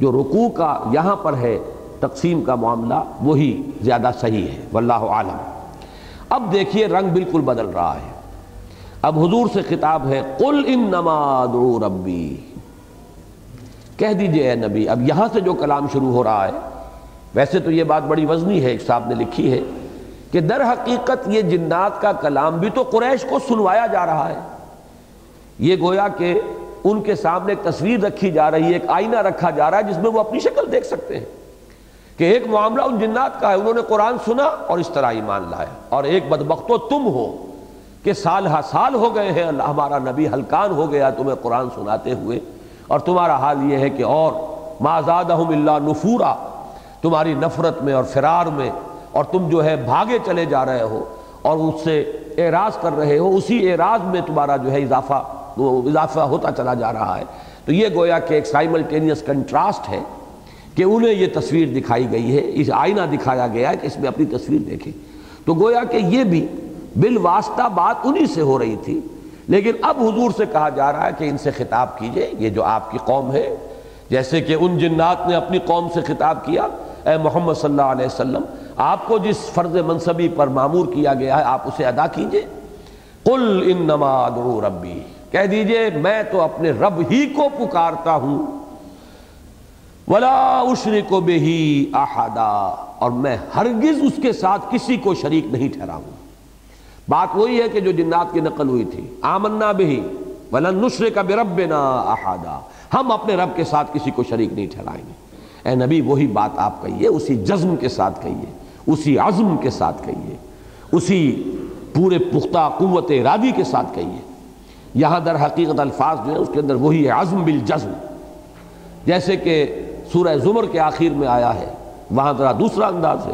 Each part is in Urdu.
جو رکوع کا یہاں پر ہے، تقسیم کا معاملہ وہی زیادہ صحیح ہے، واللہ عالم اب دیکھیے رنگ بالکل بدل رہا ہے۔ اب حضور سے خطاب ہے، قل انما ادعو ربی۔ کہہ دیجیے اے نبی، اب یہاں سے جو کلام شروع ہو رہا ہے، ویسے تو یہ بات بڑی وزنی ہے، ایک صاحب نے لکھی ہے کہ در حقیقت یہ جنات کا کلام بھی تو قریش کو سنوایا جا رہا ہے۔ یہ گویا کہ ان کے سامنے ایک تصویر رکھی جا رہی ہے، ایک آئینہ رکھا جا رہا ہے جس میں وہ اپنی شکل دیکھ سکتے ہیں۔ کہ ایک معاملہ ان جنات کا ہے، انہوں نے قرآن سنا اور اس طرح ایمان لایا۔ اور ایک بدبختو تم ہو کہ سال ہا سال ہو گئے ہیں، اللہ ہمارا نبی ہلکان ہو گیا، تمہیں قرآن سناتے ہوئے۔ اور تمہارا حال یہ ہے کہ اور ما زادہم اللہ نفورا، تمہاری نفرت میں اور فرار میں اور تم جو ہے بھاگے چلے جا رہے ہو اور اس سے اعراض کر رہے ہو، اسی اعراض میں تمہارا جو ہے اضافہ اضافہ ہوتا چلا جا رہا ہے۔ تو یہ گویا کہ ایک سائملٹینیس کنٹراسٹ ہے کہ انہیں یہ تصویر دکھائی گئی ہے، اس آئینہ دکھایا گیا ہے کہ اس میں اپنی تصویر دیکھیں۔ تو گویا کہ یہ بھی بالواسطہ بات انہی سے ہو رہی تھی۔ لیکن اب حضور سے کہا جا رہا ہے کہ ان سے خطاب کیجیے، یہ جو آپ کی قوم ہے، جیسے کہ ان جنات نے اپنی قوم سے خطاب کیا، اے محمد صلی اللہ علیہ وسلم، آپ کو جس فرض منصبی پر معمور کیا گیا ہے، آپ اسے ادا کیجیے۔ قل انما ادعو ربی۔ کہہ دیجیے، میں تو اپنے رب ہی کو پکارتا ہوں۔ ولا اشرک بہی احدا اور میں ہرگز اس کے ساتھ کسی کو شریک نہیں ٹھہراؤں۔ بات وہی ہے کہ جو جنات کی نقل ہوئی تھی۔ آمنا بہی ولن نشرک بربنا احدا ہم اپنے رب کے ساتھ کسی کو شریک نہیں ٹھہرائیں گے۔ اے نبی، وہی بات آپ کہیے، اسی جزم کے ساتھ کہیے، اسی عزم کے ساتھ کہیے، اسی پورے پختہ قوت ارادی کے ساتھ کہیے۔ یہاں در حقیقت الفاظ جو ہے اس کے اندر وہی ہے، عزم بالجزم۔ جیسے کہ سورہ زمر کے آخر میں آیا ہے، وہاں ذرا دوسرا انداز ہے۔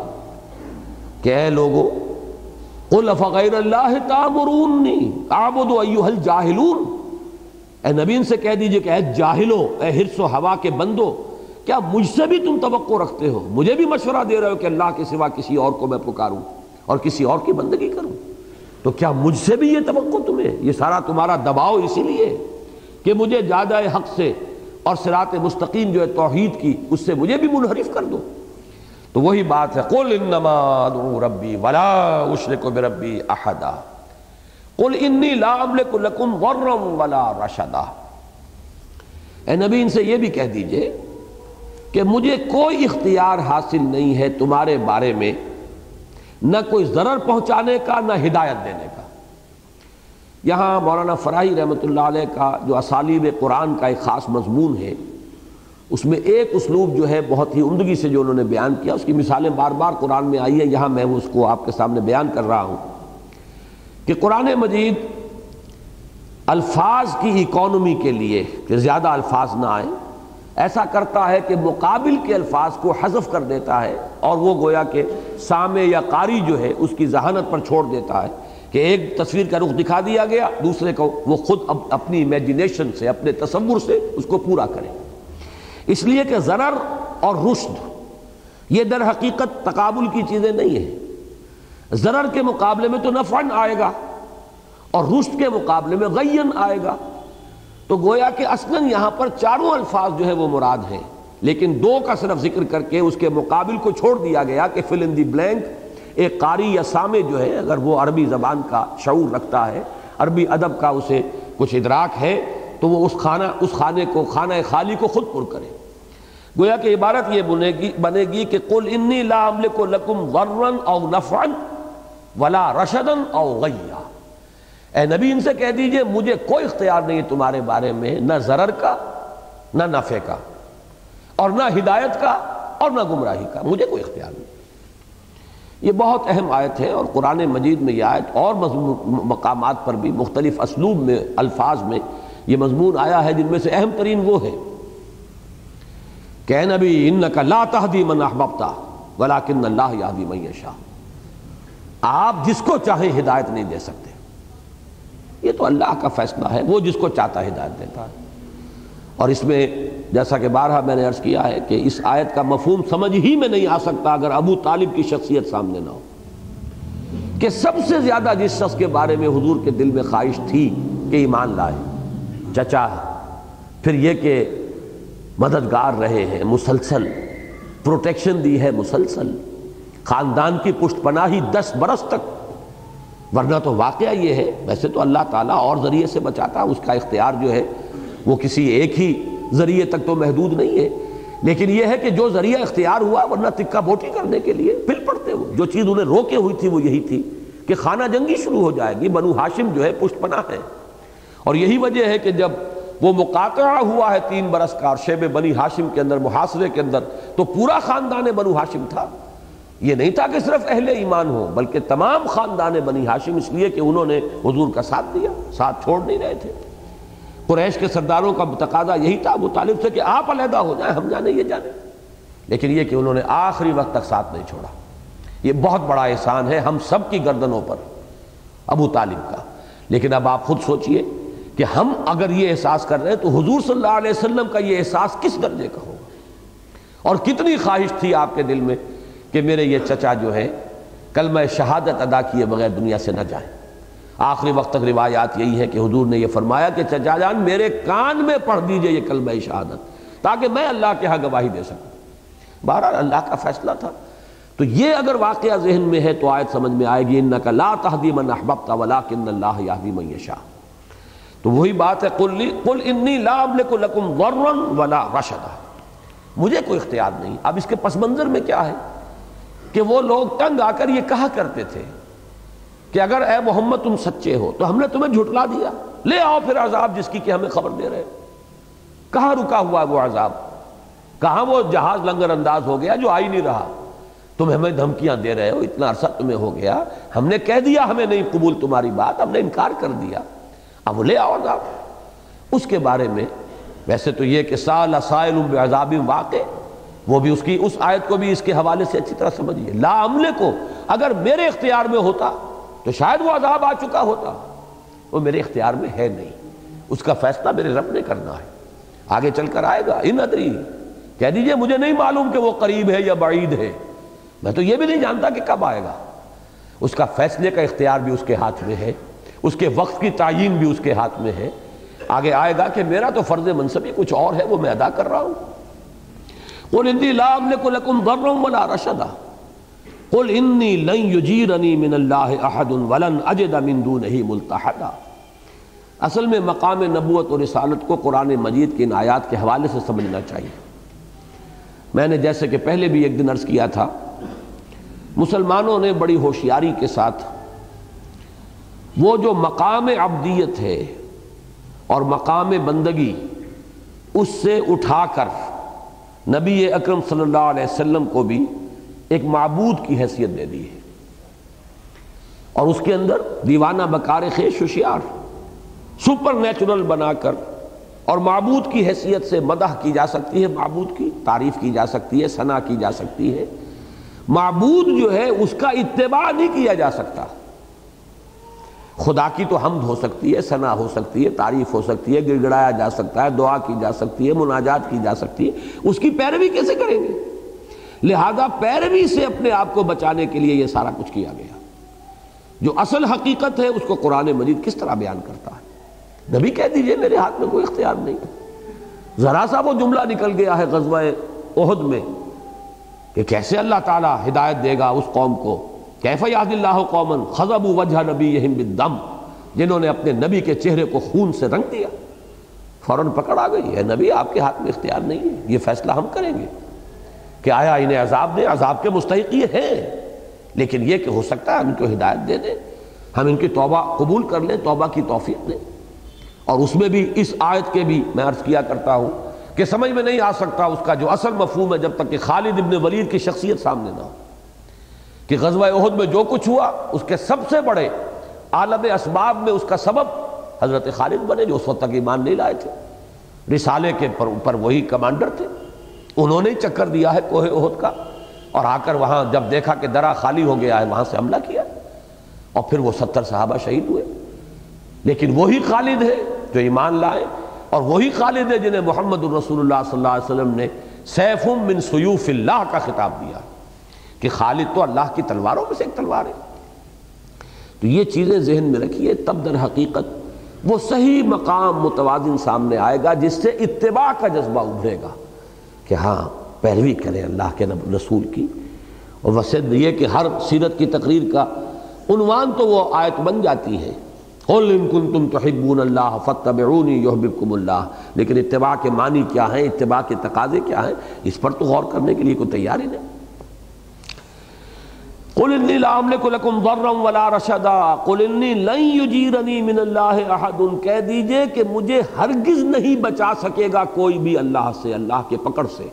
کہ اے لوگو، قل فغیر اللہ تامرونی اعبد ایوہ الجاہلون۔ اے نبی، ان سے کہہ دیجیے کہ اے جاہلو، اے حرص و ہوا کے بندو، کیا مجھ سے بھی تم توقع رکھتے ہو؟ مجھے بھی مشورہ دے رہے ہو کہ اللہ کے سوا کسی اور کو میں پکاروں اور کسی اور کی بندگی کروں؟ تو کیا مجھ سے بھی یہ توقع تمہیں؟ یہ سارا تمہارا دباؤ اسی لیے کہ مجھے زیادہ حق سے اور سرات مستقیم جو ہے توحید کی، اس سے مجھے بھی منحرف کر دو۔ تو وہی بات ہے، قل انما ادعو ربی ولا اشرک بربی احدا۔ قل انی لا املک لکم غرم ولا رشدا۔ اے نبی، ان سے یہ بھی کہہ دیجیے کہ مجھے کوئی اختیار حاصل نہیں ہے تمہارے بارے میں نہ کوئی ضرر پہنچانے کا، نہ ہدایت دینے کا۔ یہاں مولانا فراہی رحمۃ اللہ علیہ کا جو اسالیب قرآن کا ایک خاص مضمون ہے، اس میں ایک اسلوب جو ہے بہت ہی عمدگی سے جو انہوں نے بیان کیا، اس کی مثالیں بار بار قرآن میں آئی ہیں، یہاں میں اس کو آپ کے سامنے بیان کر رہا ہوں کہ قرآن مجید الفاظ کی اکانومی کے لیے کہ زیادہ الفاظ نہ آئیں، ایسا کرتا ہے کہ مقابل کے الفاظ کو حذف کر دیتا ہے اور وہ گویا کہ سامع یا قاری جو ہے، اس کی ذہانت پر چھوڑ دیتا ہے کہ ایک تصویر کا رخ دکھا دیا گیا، دوسرے کو وہ خود اپنی امیجنیشن سے، اپنے تصور سے اس کو پورا کرے۔ اس لیے کہ ضرر اور رشد، یہ در حقیقت تقابل کی چیزیں نہیں ہیں۔ ضرر کے مقابلے میں تو نفعن آئے گا اور رشد کے مقابلے میں غین آئے گا۔ تو گویا کہ اصلاً یہاں پر چاروں الفاظ جو ہے وہ مراد ہیں۔ لیکن دو کا صرف ذکر کر کے اس کے مقابل کو چھوڑ دیا گیا کہ فل ان دی بلینک ایک قاری یا سامع جو ہے، اگر وہ عربی زبان کا شعور رکھتا ہے، عربی ادب کا اسے کچھ ادراک ہے، تو وہ اس خانہ، اس خانے کو، خانہ خالی کو خود پر کرے۔ گویا کہ عبارت یہ بنے گی بنے گی کہ قل انی لا املک لکم ضرن او نفعا ولا رشدن او غیا۔ اے نبی، ان سے کہہ دیجیے، مجھے کوئی اختیار نہیں تمہارے بارے میں، نہ ضرر کا، نہ نفع کا۔ اور نہ ہدایت کا اور نہ گمراہی کا، مجھے کوئی اختیار نہیں۔ یہ بہت اہم آیت ہے اور قرآن مجید میں یہ آیت اور مقامات پر بھی، مختلف اسلوب میں، الفاظ میں یہ مضمون آیا ہے، جن میں سے اہم ترین وہ ہے۔ کہ نبی ان کا لا تہدی من احببتا، ولیکن اللہ یہدی من یشاء۔ آپ جس کو چاہیں ہدایت نہیں دے سکتے۔ یہ تو اللہ کا فیصلہ ہے، وہ جس کو چاہتا ہدایت دیتا ہے۔ اور اس میں جیسا کہ بارہا میں نے عرض کیا ہے کہ اس آیت کا مفہوم سمجھ ہی میں نہیں آ سکتا اگر ابو طالب کی شخصیت سامنے نہ ہو کہ سب سے زیادہ جس شخص کے بارے میں حضور کے دل میں خواہش تھی کہ ایمان لائے، چچا پھر یہ کہ مددگار رہے ہیں، مسلسل، پروٹیکشن دی ہے، مسلسل، خاندان کی پشت پناہی دس برس تک، ورنہ تو واقعہ یہ ہے، ویسے تو اللہ تعالیٰ اور ذریعے سے بچاتا، اس کا اختیار جو ہے وہ کسی ایک ہی ذریعے تک تو محدود نہیں ہے۔ لیکن یہ ہے کہ جو ذریعہ اختیار ہوا، ورنہ تکہ بوٹی کرنے کے لیے پھر پڑتے ہو جو چیز انہیں روکے ہوئی تھی وہ یہی تھی کہ خانہ جنگی شروع ہو جائے گی، بنو ہاشم جو ہے پشت پناہ ہے اور یہی وجہ ہے کہ جب وہ مقاطعہ ہوا ہے تین برس کا اور شیب بنی ہاشم کے اندر، محاصرے کے اندر، تو پورا خاندان بنو ہاشم تھا۔ یہ نہیں تھا کہ صرف اہل ایمان ہو بلکہ تمام خاندان بنی ہاشم اس لیے کہ انہوں نے حضور کا ساتھ دیا، ساتھ چھوڑ نہیں رہے تھے۔ قریش کے سرداروں کا تقاضا یہی تھا، ابو طالب سے کہ آپ علیحدہ ہو جائیں، ہم جانے، یہ جانے۔ لیکن یہ کہ انہوں نے آخری وقت تک ساتھ نہیں چھوڑا۔ یہ بہت بڑا احسان ہے ہم سب کی گردنوں پر، ابو طالب کا۔ لیکن اب آپ خود سوچئے کہ ہم اگر یہ احساس کر رہے ہیں تو حضور صلی اللہ علیہ وسلم کا یہ احساس کس درجے کا ہوگا اور کتنی خواہش تھی آپ کے دل میں کہ میرے یہ چچا جو ہے کلمہ شہادت ادا کیے بغیر دنیا سے نہ جائیں۔ آخری وقت تک روایات یہی ہے کہ حضور نے یہ فرمایا کہ چچا جان، میرے کان میں پڑھ دیجیے یہ کلمہ شہادت، تاکہ میں اللہ کے ہاں گواہی دے سکوں۔ بہرحال اللہ کا فیصلہ تھا۔ تو یہ اگر واقعہ ذہن میں ہے تو آیت سمجھ میں آئے گی، انکا لا تہدی من احببت ولیکن اللہ یہدی من یشا تو وہی بات ہے، قل انی لا املک لکم ضرا ولا رشدا۔ مجھے کوئی اختیار نہیں۔ اب اس کے پس منظر میں کیا ہے؟ کہ وہ لوگ تنگ آ کر یہ کہا کرتے تھے۔ کہ اگر اے محمد تم سچے ہو تو ہم نے تمہیں جھٹلا دیا۔ لے آؤ پھر عذاب جس کی کہ ہمیں خبر دے رہے۔ کہاں رکا ہوا ہے وہ عذاب؟ کہاں وہ جہاز لنگر انداز ہو گیا جو آئی نہیں رہا؟ تم ہمیں دھمکیاں دے رہے ہو، اتنا عرصہ تمہیں ہو گیا۔ ہم نے کہہ دیا، ہمیں نہیں قبول تمہاری بات، ہم نے انکار کر دیا۔ اب لے آؤ عذاب۔ اس کے بارے میں ویسے تو یہ کہ سال سائل بعذاب واقع، وہ بھی اس کی، اس آیت کو بھی اس کے حوالے سے اچھی طرح سمجھیے۔ لا عملے کو اگر میرے اختیار میں ہوتا تو شاید وہ عذاب آ چکا ہوتا۔ وہ میرے اختیار میں ہے نہیں۔ اس کا فیصلہ میرے رب نے کرنا ہے۔ آگے چل کر آئے گا۔ ان ادری کہہ دیجیے، مجھے نہیں معلوم کہ وہ قریب ہے یا بعید ہے۔ میں تو یہ بھی نہیں جانتا کہ کب آئے گا۔ اس کا فیصلے کا اختیار بھی اس کے ہاتھ میں ہے۔ اس کے وقت کی تعین بھی اس کے ہاتھ میں ہے۔ آگے آئے گا کہ میرا تو فرض منصبی کچھ اور ہے، وہ میں ادا کر رہا ہوں۔ قل انی لا املک لکم ضرا ولا قل انی لن یجیرنی من اللہ احد ولن اجد من دونہ ملتحدا۔ اصل میں مقام نبوت اور رسالت کو قرآن مجید کی ان آیات کے حوالے سے سمجھنا چاہیے۔ میں نے جیسے کہ پہلے بھی ایک دن عرض کیا تھا، مسلمانوں نے بڑی ہوشیاری کے ساتھ وہ جو مقام عبدیت ہے اور مقام بندگی اس سے اٹھا کر نبی اکرم صلی اللہ علیہ وسلم کو بھی ایک معبود کی حیثیت دے دی ہے۔ اور اس کے اندر دیوانہ بکار خیش ہوشیار سپر نیچرل بنا کر، اور معبود کی حیثیت سے مدح کی جا سکتی ہے، معبود کی تعریف کی جا سکتی ہے، ثنا کی جا سکتی ہے۔ معبود جو ہے، اس کا اتباع نہیں کیا جا سکتا۔ خدا کی تو حمد ہو سکتی ہے، ثنا ہو سکتی ہے، تعریف ہو سکتی ہے گڑ گڑایا جا سکتا ہے، دعا کی جا سکتی ہے، مناجات کی جا سکتی ہے۔ اس کی پیروی کیسے کریں گے؟ لہذا پیروی سے اپنے آپ کو بچانے کے لیے یہ سارا کچھ کیا گیا۔ جو اصل حقیقت ہے، اس کو قرآن مجید کس طرح بیان کرتا ہے؟ نبی کہہ دیجیے، میرے ہاتھ میں کوئی اختیار نہیں۔ ذرا سا وہ جملہ نکل گیا ہے غزوہ عہد میں کہ کیسے اللہ تعالیٰ ہدایت دے گا اس قوم کو۔ کیف یاد اللہ قومن خزب وجہ نبی بالدم، جنہوں نے اپنے نبی کے چہرے کو خون سے رنگ دیا۔ فوراً پکڑ آ گئی ہے نبی، آپ کے ہاتھ میں اختیار نہیں ہے، یہ فیصلہ ہم کریں گے۔ کہ آیا انہیں عذاب دیں، عذاب کے مستحق یہ ہیں۔ لیکن یہ کہ ہو سکتا ہے ہم ان کو ہدایت دے دیں، ہم ان کی توبہ قبول کر لیں، توبہ کی توفیق دیں۔ اور اس میں بھی، اس آیت کے بھی میں عرض کیا کرتا ہوں کہ سمجھ میں نہیں آ سکتا اس کا جو اصل مفہوم ہے جب تک کہ خالد ابن ولید کی شخصیت سامنے نہ ہو۔ کہ غزوہ عہد میں جو کچھ ہوا، اس کے سب سے بڑے عالم اسباب میں اس کا سبب حضرت خالد بنے جو اس وقت تک ایمان نہیں لائے تھے۔ رسالے کے پر وہی کمانڈر تھے۔ انہوں نے چکر دیا ہے کوہ عہد کا اور آ کر وہاں جب دیکھا کہ درا خالی ہو گیا ہے، وہاں سے حملہ کیا اور پھر وہ ستر صحابہ شہید ہوئے۔ لیکن وہی خالد ہے جو ایمان لائے اور وہی خالد ہے جنہیں محمد الرسول اللہ صلی اللہ علیہ وسلم نے سیف من سیوف اللہ کا خطاب دیا کہ خالد تو اللہ کی تلواروں میں سے ایک تلوار ہے۔ تو یہ چیزیں ذہن میں رکھیے، تب در حقیقت وہ صحیح مقام متوازن سامنے آئے گا جس سے اتباع کا جذبہ ابھرے گا۔ کہ ہاں پیروی کریں اللہ کے رسول کی۔ اور وسیع یہ کہ ہر سیرت کی تقریر کا عنوان تو وہ آیت بن جاتی ہے۔ قل ان کنتم تحبون اللہ فتبعونی یحببکم اللہ۔ لیکن اتباع کے معنی کیا ہیں؟ اتباع کے تقاضے کیا ہیں؟ اس پر تو غور کرنے کے لیے کوئی تیار ہی نہیں۔ قل انی لا املک لکم ضرا ولا رشدا. قل انی لن یجیرنی من اللہ احد کہہ دیجیے کہ مجھے ہرگز نہیں بچا سکے گا کوئی بھی اللہ سے، اللہ کے پکڑ سے۔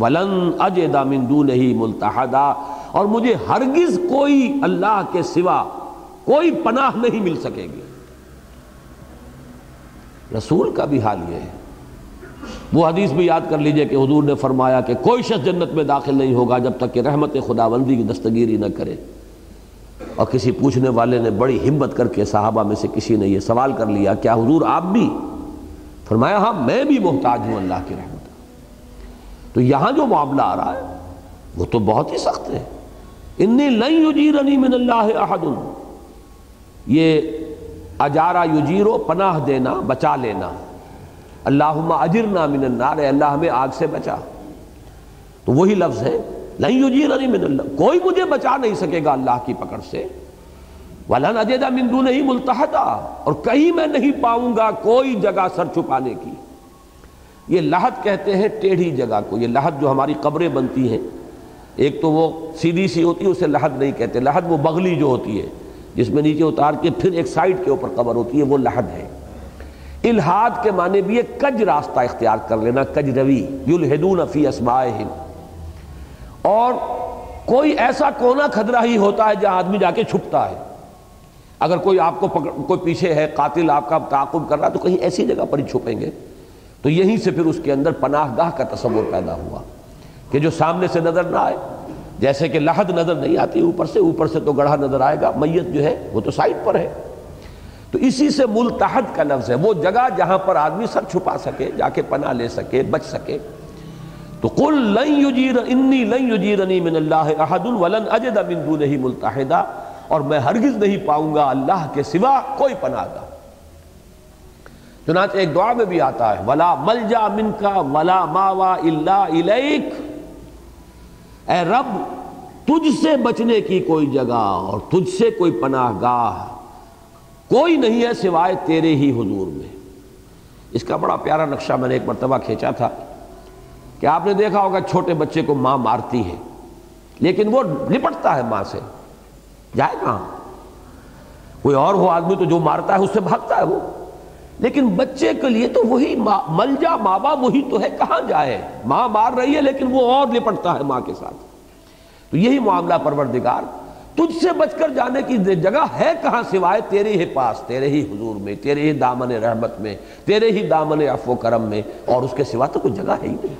ولن اجدا من دونہی ملتحدا۔ اور مجھے ہرگز کوئی اللہ کے سوا کوئی پناہ نہیں مل سکے گی۔ رسول کا بھی حال یہ ہے۔ وہ حدیث بھی یاد کر لیجیے کہ حضور نے فرمایا کہ کوئی شخص جنت میں داخل نہیں ہوگا جب تک کہ رحمت خداوندی کی دستگیری نہ کرے۔ اور کسی پوچھنے والے نے بڑی ہمت کر کے صحابہ میں سے کسی نے یہ سوال کر لیا، کیا حضور آپ بھی؟ فرمایا ہاں میں بھی محتاج ہوں اللہ کی رحمت۔ تو یہاں جو معاملہ آ رہا ہے، وہ تو بہت ہی سخت ہے۔ انی لن یجیرنی من اللہ احد۔ یہ اجارہ یجیرو، پناہ دینا، بچا لینا۔ اللہم اجرنا من النار، اے اللہ ہمیں آگ سے بچا۔ تو وہی لفظ ہے، لن یجیرنی من اللہ، کوئی مجھے بچا نہیں سکے گا اللہ کی پکڑ سے۔ وَلَنْ أَجَدَ مِن دُونِهِ مُلْتَحَدًا، اور کہیں میں نہیں پاؤں گا کوئی جگہ سر چھپانے کی۔ یہ لحد کہتے ہیں ٹیڑھی جگہ کو، یہ لحد جو ہماری قبریں بنتی ہیں۔ ایک تو وہ سیدھی سی ہوتی ہے، اسے لحد نہیں کہتے۔ لحد وہ بغلی جو ہوتی ہے، جس میں نیچے اتار کے پھر ایک سائڈ کے اوپر قبر ہوتی ہے، وہ لحد ہے۔ الہاد کے معنی بھی ایک کج راستہ اختیار کر لینا، کج روی یلحدون فی اسمائہم۔ اور کوئی ایسا کونا کھدرا ہی ہوتا ہے جہاں آدمی جا کے چھپتا ہے۔ اگر کوئی آپ کو پکڑ، کوئی پیچھے ہے، قاتل آپ کا تعاقب کر رہا تو کہیں ایسی جگہ پر ہی چھپیں گے۔ تو یہیں سے پھر اس کے اندر پناہ گاہ کا تصور پیدا ہوا کہ جو سامنے سے نظر نہ آئے۔ جیسے کہ لحد نظر نہیں آتی، اوپر سے اوپر سے تو گڑھا نظر آئے گا، میت جو ہے وہ تو سائڈ پر ہے۔ تو اسی سے ملتحد کا لفظ ہے۔ وہ جگہ جہاں پر آدمی سر چھپا سکے، جا کے پناہ لے سکے، بچ سکے۔ تو قل لن یجیر، انی لن یجیرنی من اللہ احد ولن اجد من دونہ ملتحدا اور میں ہرگز نہیں پاؤں گا اللہ کے سوا کوئی پناہ گا چنانچہ ایک دعا میں بھی آتا ہے، ولا ملجا من کا ولا ماوا اللہ الیک۔ اے رب، تجھ سے بچنے کی کوئی جگہ اور تجھ سے کوئی پناہ گاہ کوئی نہیں ہے سوائے تیرے ہی حضور میں۔ اس کا بڑا پیارا نقشہ میں نے ایک مرتبہ کھینچا تھا کہ آپ نے دیکھا ہوگا چھوٹے بچے کو ماں مارتی ہے، لیکن وہ لپٹتا ہے ماں سے۔ جائے کہاں کوئی اور ہو آدمی تو جو مارتا ہے، اس سے بھاگتا ہے وہ۔ لیکن بچے کے لیے تو وہی مل جا ماں باپ وہی تو ہے، کہاں جائے؟ ماں مار رہی ہے، لیکن وہ اور لپٹتا ہے ماں کے ساتھ۔ تو یہی معاملہ پروردگار تجھ سے بچ کر جانے کی جگہ ہے کہاں سوائے تیرے ہی پاس، تیرے ہی حضور میں، تیرے ہی دامن رحمت میں، تیرے ہی دامن عفو کرم میں، اور اس کے سوا تو کوئی جگہ ہے ہی نہیں۔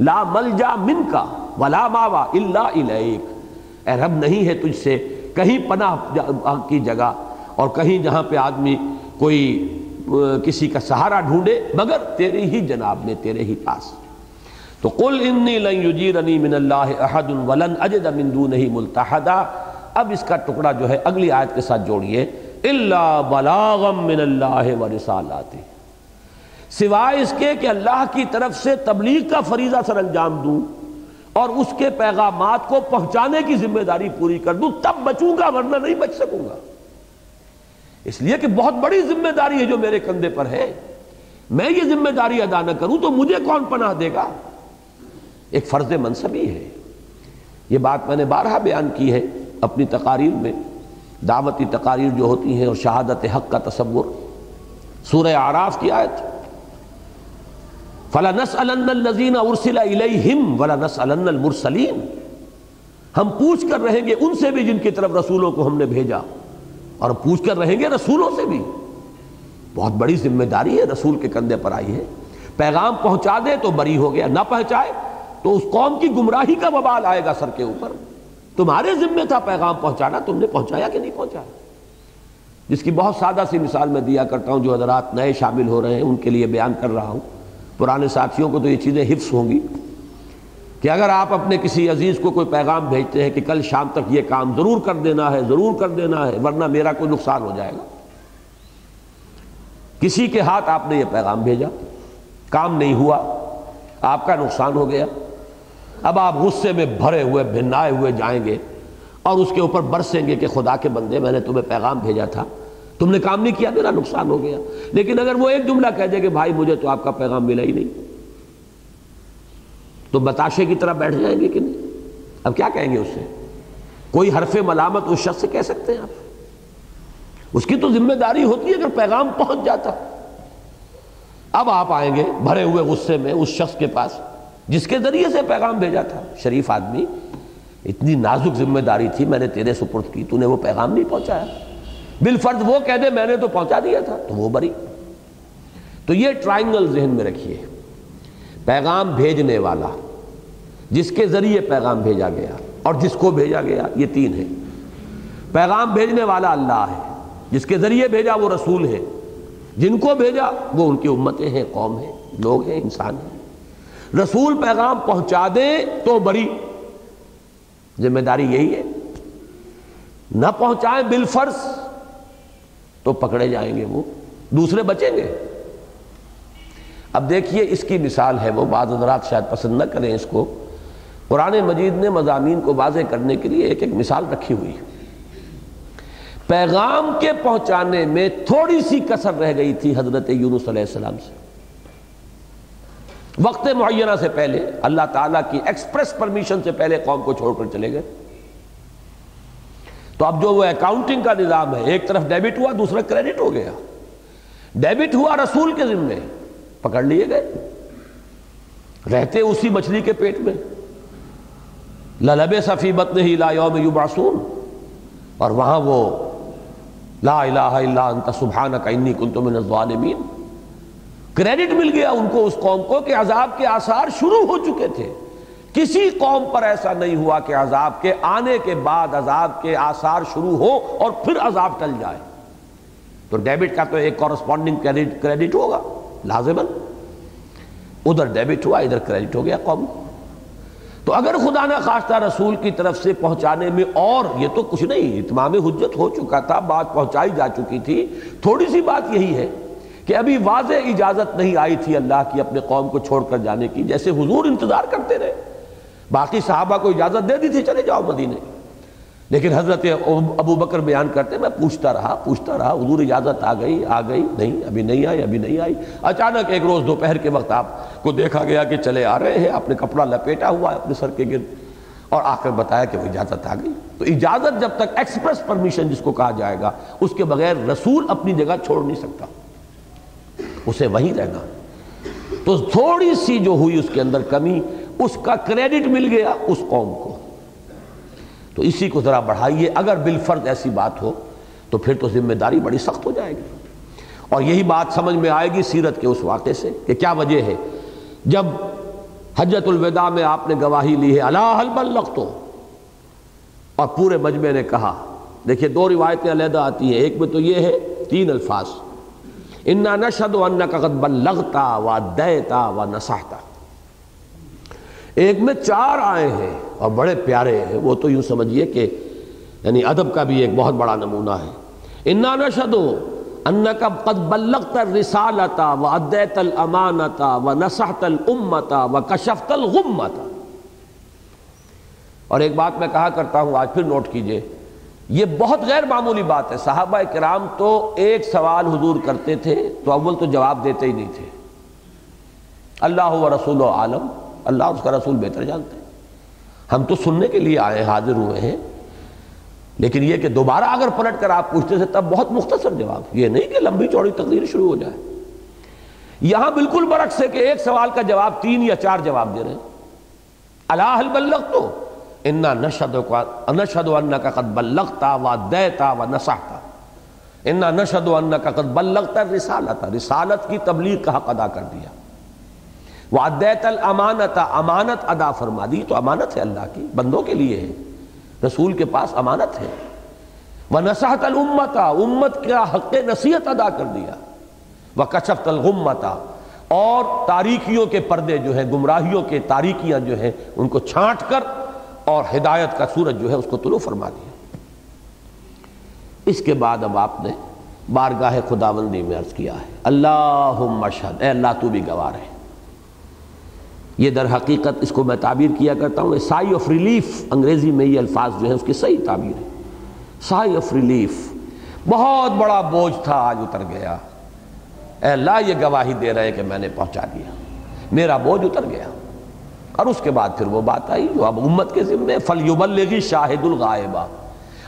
لا مل جا من کا ولا ماوا اللہ الیک۔ اے رب، نہیں ہے تجھ سے کہیں پناہ کی جگہ اور کہیں جہاں پہ آدمی کوئی کسی کا سہارا ڈھونڈے، مگر تیرے ہی جناب میں، تیرے ہی پاس۔ تو قل انی لن یجیرنی من اللہ احد ولن اجد من دونہ ملتحدا۔ اب اس کا ٹکڑا جو ہے اگلی آیت کے ساتھ جوڑیے الا بلاغم من اللہ ورسالاتی سوائے اس کے کہ اللہ کی طرف سے تبلیغ کا فریضہ سر انجام دوں اور اس کے پیغامات کو پہنچانے کی ذمہ داری پوری کر دوں، تب بچوں گا ورنہ نہیں بچ سکوں گا۔ اس لیے کہ بہت بڑی ذمہ داری ہے جو میرے کندھے پر ہے۔ میں یہ ذمہ داری ادا نہ کروں تو مجھے کون پناہ دے گا؟ ایک فرض منصبی ہے۔ یہ بات میں نے بارہا بیان کی ہے۔ اپنی تقاریر میں، دعوتی تقاریر جو ہوتی ہیں، اور شہادت حق کا تصور۔ سورہ آراف کی آیت۔ فَلَنَسْأَلَنَّ الَّذِينَ أُرْسِلَ إِلَيْهِمْ وَلَنَسْأَلَنَّ الْمُرْسَلِينَ۔ ہم پوچھ کر رہیں گے ان سے بھی جن کی طرف رسولوں کو ہم نے بھیجا۔ اور پوچھ کر رہیں گے رسولوں سے بھی۔ بہت بڑی ذمہ داری ہے رسول کے کندھے پر آئی ہے۔ پیغام پہنچا دے تو بری ہو گیا، نہ پہنچائے تو اس قوم کی گمراہی کا ببال آئے گا سر کے اوپر۔ تمہارے ذمہ تھا پیغام پہنچانا، تم نے پہنچایا کہ نہیں پہنچایا؟ جس کی بہت سادہ سی مثال میں دیا کرتا ہوں، جو حضرات نئے شامل ہو رہے ہیں، ان کے لیے بیان کر رہا ہوں۔ پرانے ساتھیوں کو تو یہ چیزیں حفظ ہوں گی کہ اگر آپ اپنے کسی عزیز کو کوئی پیغام بھیجتے ہیں کہ کل شام تک یہ کام ضرور کر دینا ہے، ضرور کر دینا ہے، ورنہ میرا کوئی نقصان ہو جائے گا۔ کسی کے ہاتھ آپ نے یہ پیغام بھیجا، کام نہیں ہوا، آپ کا نقصان ہو گیا۔ اب آپ غصے میں بھرے ہوئے، بھنائے ہوئے جائیں گے اور اس کے اوپر برسیں گے کہ خدا کے بندے، میں نے تمہیں پیغام بھیجا تھا۔ تم نے کام نہیں کیا، میرا نقصان ہو گیا۔ لیکن اگر وہ ایک جملہ کہہ دے کہ بھائی مجھے تو آپ کا پیغام ملا ہی نہیں، تو بتاشے کی طرح بیٹھ جائیں گے کہ نہیں؟ اب کیا کہیں گے اس سے؟ کوئی حرف ملامت اس شخص سے کہہ سکتے ہیں آپ؟ اس کی تو ذمہ داری ہوتی ہے اگر پیغام پہنچ جاتا۔ اب آپ آئیں گے بھرے ہوئے غصے میں اس شخص کے پاس۔ جس کے ذریعے سے پیغام بھیجا تھا۔ شریف آدمی، اتنی نازک ذمہ داری تھی، میں نے تیرے سپرد کی، تو نے وہ پیغام نہیں پہنچایا۔ بالفرض وہ کہہ دے، میں نے تو پہنچا دیا تھا، تو وہ بری۔ تو یہ ٹرائنگل ذہن میں رکھیے۔ پیغام بھیجنے والا، جس کے ذریعے پیغام بھیجا گیا اور جس کو بھیجا گیا، یہ تین ہے پیغام بھیجنے والا اللہ ہے، جس کے ذریعے بھیجا وہ رسول ہے جن کو بھیجا وہ ان کی امتیں ہیں، قوم ہیں، لوگ ہیں، انسان ہیں۔ رسول پیغام پہنچا دے تو بری ذمہ داری یہی ہے۔ نہ پہنچائیں بالفرض تو پکڑے جائیں گے وہ، دوسرے بچیں گے۔ اب دیکھیے اس کی مثال ہے وہ، بعض حضرات شاید پسند نہ کریں اس کو۔ قرآن مجید نے مضامین کو واضح کرنے کے لیے ایک ایک مثال رکھی ہوئی۔ پیغام کے پہنچانے میں تھوڑی سی کسر رہ گئی تھی حضرت یونس علیہ السلام سے۔ وقت معینہ سے پہلے اللہ تعالیٰ کی ایکسپریس پرمیشن سے پہلے قوم کو چھوڑ کر چلے گئے۔ تو اب جو وہ اکاؤنٹنگ کا نظام ہے، ایک طرف ڈیبٹ ہوا، دوسرا کریڈٹ ہو گیا۔ ڈیبٹ ہوا رسول کے ذمے، پکڑ لیے گئے۔ رہتے اسی مچھلی کے پیٹ میں۔ للب صفیبت نے ہی لا یوم یبعثون اور وہاں وہ لا الہ الا انت سبحانک، انی کنت من الظالمین۔ کریڈٹ مل گیا ان کو اس قوم کو کہ عذاب کے آثار شروع ہو چکے تھے۔ کسی قوم پر ایسا نہیں ہوا کہ عذاب کے آنے کے بعد عذاب کے آثار شروع ہو اور پھر عذاب ٹل جائے۔ تو ڈیبٹ کا تو ایک کورسپونڈنگ کریڈٹ ہوگا لازمن ادھر ڈیبٹ ہوا، ادھر کریڈٹ ہو گیا قوم۔ تو اگر خدا نہ خواستہ رسول کی طرف سے پہنچانے میں اور، یہ تو کچھ نہیں، اتمام حجت ہو چکا تھا، بات پہنچائی جا چکی تھی۔ تھوڑی سی بات یہی ہے کہ ابھی واضح اجازت نہیں آئی تھی اللہ کی اپنے قوم کو چھوڑ کر جانے کی، جیسے حضور انتظار کرتے رہے۔ باقی صحابہ کو اجازت دے دی تھی، چلے جاؤ مدینے۔ لیکن حضرت ابو بکر بیان کرتے، میں پوچھتا رہا پوچھتا رہا، حضور اجازت آ گئی آ گئی، نہیں، ابھی نہیں آئی، ابھی نہیں آئی۔ اچانک ایک روز دوپہر کے وقت آپ کو دیکھا گیا کہ چلے آ رہے ہیں، اپنے کپڑا لپیٹا ہوا ہے اپنے سر کے گرد۔ اور آ کر بتایا کہ وہ اجازت آ گئی۔ تو اجازت جب تک ایکسپریس پرمیشن جس کو کہا جائے گا، اس کے بغیر رسول اپنی جگہ چھوڑ نہیں سکتا۔ اسے وہیں رہنا۔ تو تھوڑی سی جو ہوئی اس کے اندر کمی، اس کا کریڈٹ مل گیا اس قوم کو۔ تو اسی کو ذرا بڑھائیے، اگر بالفرد ایسی بات ہو، تو پھر تو ذمہ داری بڑی سخت ہو جائے گی۔ اور یہی بات سمجھ میں آئے گی سیرت کے اس واقعے سے کہ کیا وجہ ہے۔ جب حجت الوداع میں آپ نے گواہی لی ہے، اللہ حل تو اور پورے مجمع نے کہا، دیکھیے دو روایتیں علیحدہ آتی ہیں۔ ایک میں تو یہ ہے، تین الفاظ۔ انا نشد و ان کا بلغتا و دیتا و نساہتا ایک میں چار آئے ہیں اور بڑے پیارے ہیں، وہ تو یوں سمجھیے کہ یعنی ادب کا بھی ایک بہت بڑا نمونہ ہے۔ انا نشد ان کا قد بلغت الرسالتا و ادیت الامانتا و نسحت الامتا و کشفت الغمتا اور ایک بات میں کہا کرتا ہوں، آج پھر نوٹ کیجیے۔ یہ بہت غیر معمولی بات ہے۔ صحابہ کرام تو ایک سوال حضور کرتے تھے تو اول تو جواب دیتے ہی نہیں تھے۔ اللہ و رسول و عالم، اللہ اس کا رسول بہتر جانتے ہیں۔ ہم تو سننے کے لیے آئے، حاضر ہوئے ہیں۔ لیکن یہ کہ دوبارہ اگر پلٹ کر آپ پوچھتے تھے، تب بہت مختصر جواب۔ یہ نہیں کہ لمبی چوڑی تقریر شروع ہو جائے۔ یہاں بالکل برعکس ہے کہ ایک سوال کا جواب تین یا چار جواب دے رہے ہیں۔ اللہ بلغ تو انا نشد نشد و ان کا قد بلغتا و دیتا و نسحتا انا نشد و ان کا قد بلغتا رسالت رسالت کی تبلیغ کا حق ادا کر دیا. وہ ادیت الامانت امانت ادا فرما دی. تو امانت ہے اللہ کی. بندوں کے لیے ہے. رسول کے پاس امانت ہے. وہ نصحت الامتا امت کا حق نصیحت ادا کر دیا. وہ کشفت الغمتا اور تاریکیوں کے پردے جو ہیں، گمراہیوں کے تاریکیاں جو ہیں، ان کو چھانٹ کر اور ہدایت کا سورج جو ہے اس کو طلوع فرما دیا۔ اس کے بعد اب آپ نے بارگاہ خداوندی میں عرض کیا ہے اللہ مشہد اے اللہ تو بھی گوار ہے۔ یہ در حقیقت اس کو میں تعبیر کیا کرتا ہوں سائی آف ریلیف انگریزی میں یہ الفاظ جو ہیں اس کی صحیح تعبیر ہے۔ سائی آف ریلیف بہت بڑا بوجھ تھا، آج اتر گیا۔ اے اللہ، یہ گواہی دے رہے کہ میں نے پہنچا دیا۔ میرا بوجھ اتر گیا۔ اور اس کے بعد پھر وہ بات آئی جو اب امت کے ذمے فلیبلغی شاہد الغائبہ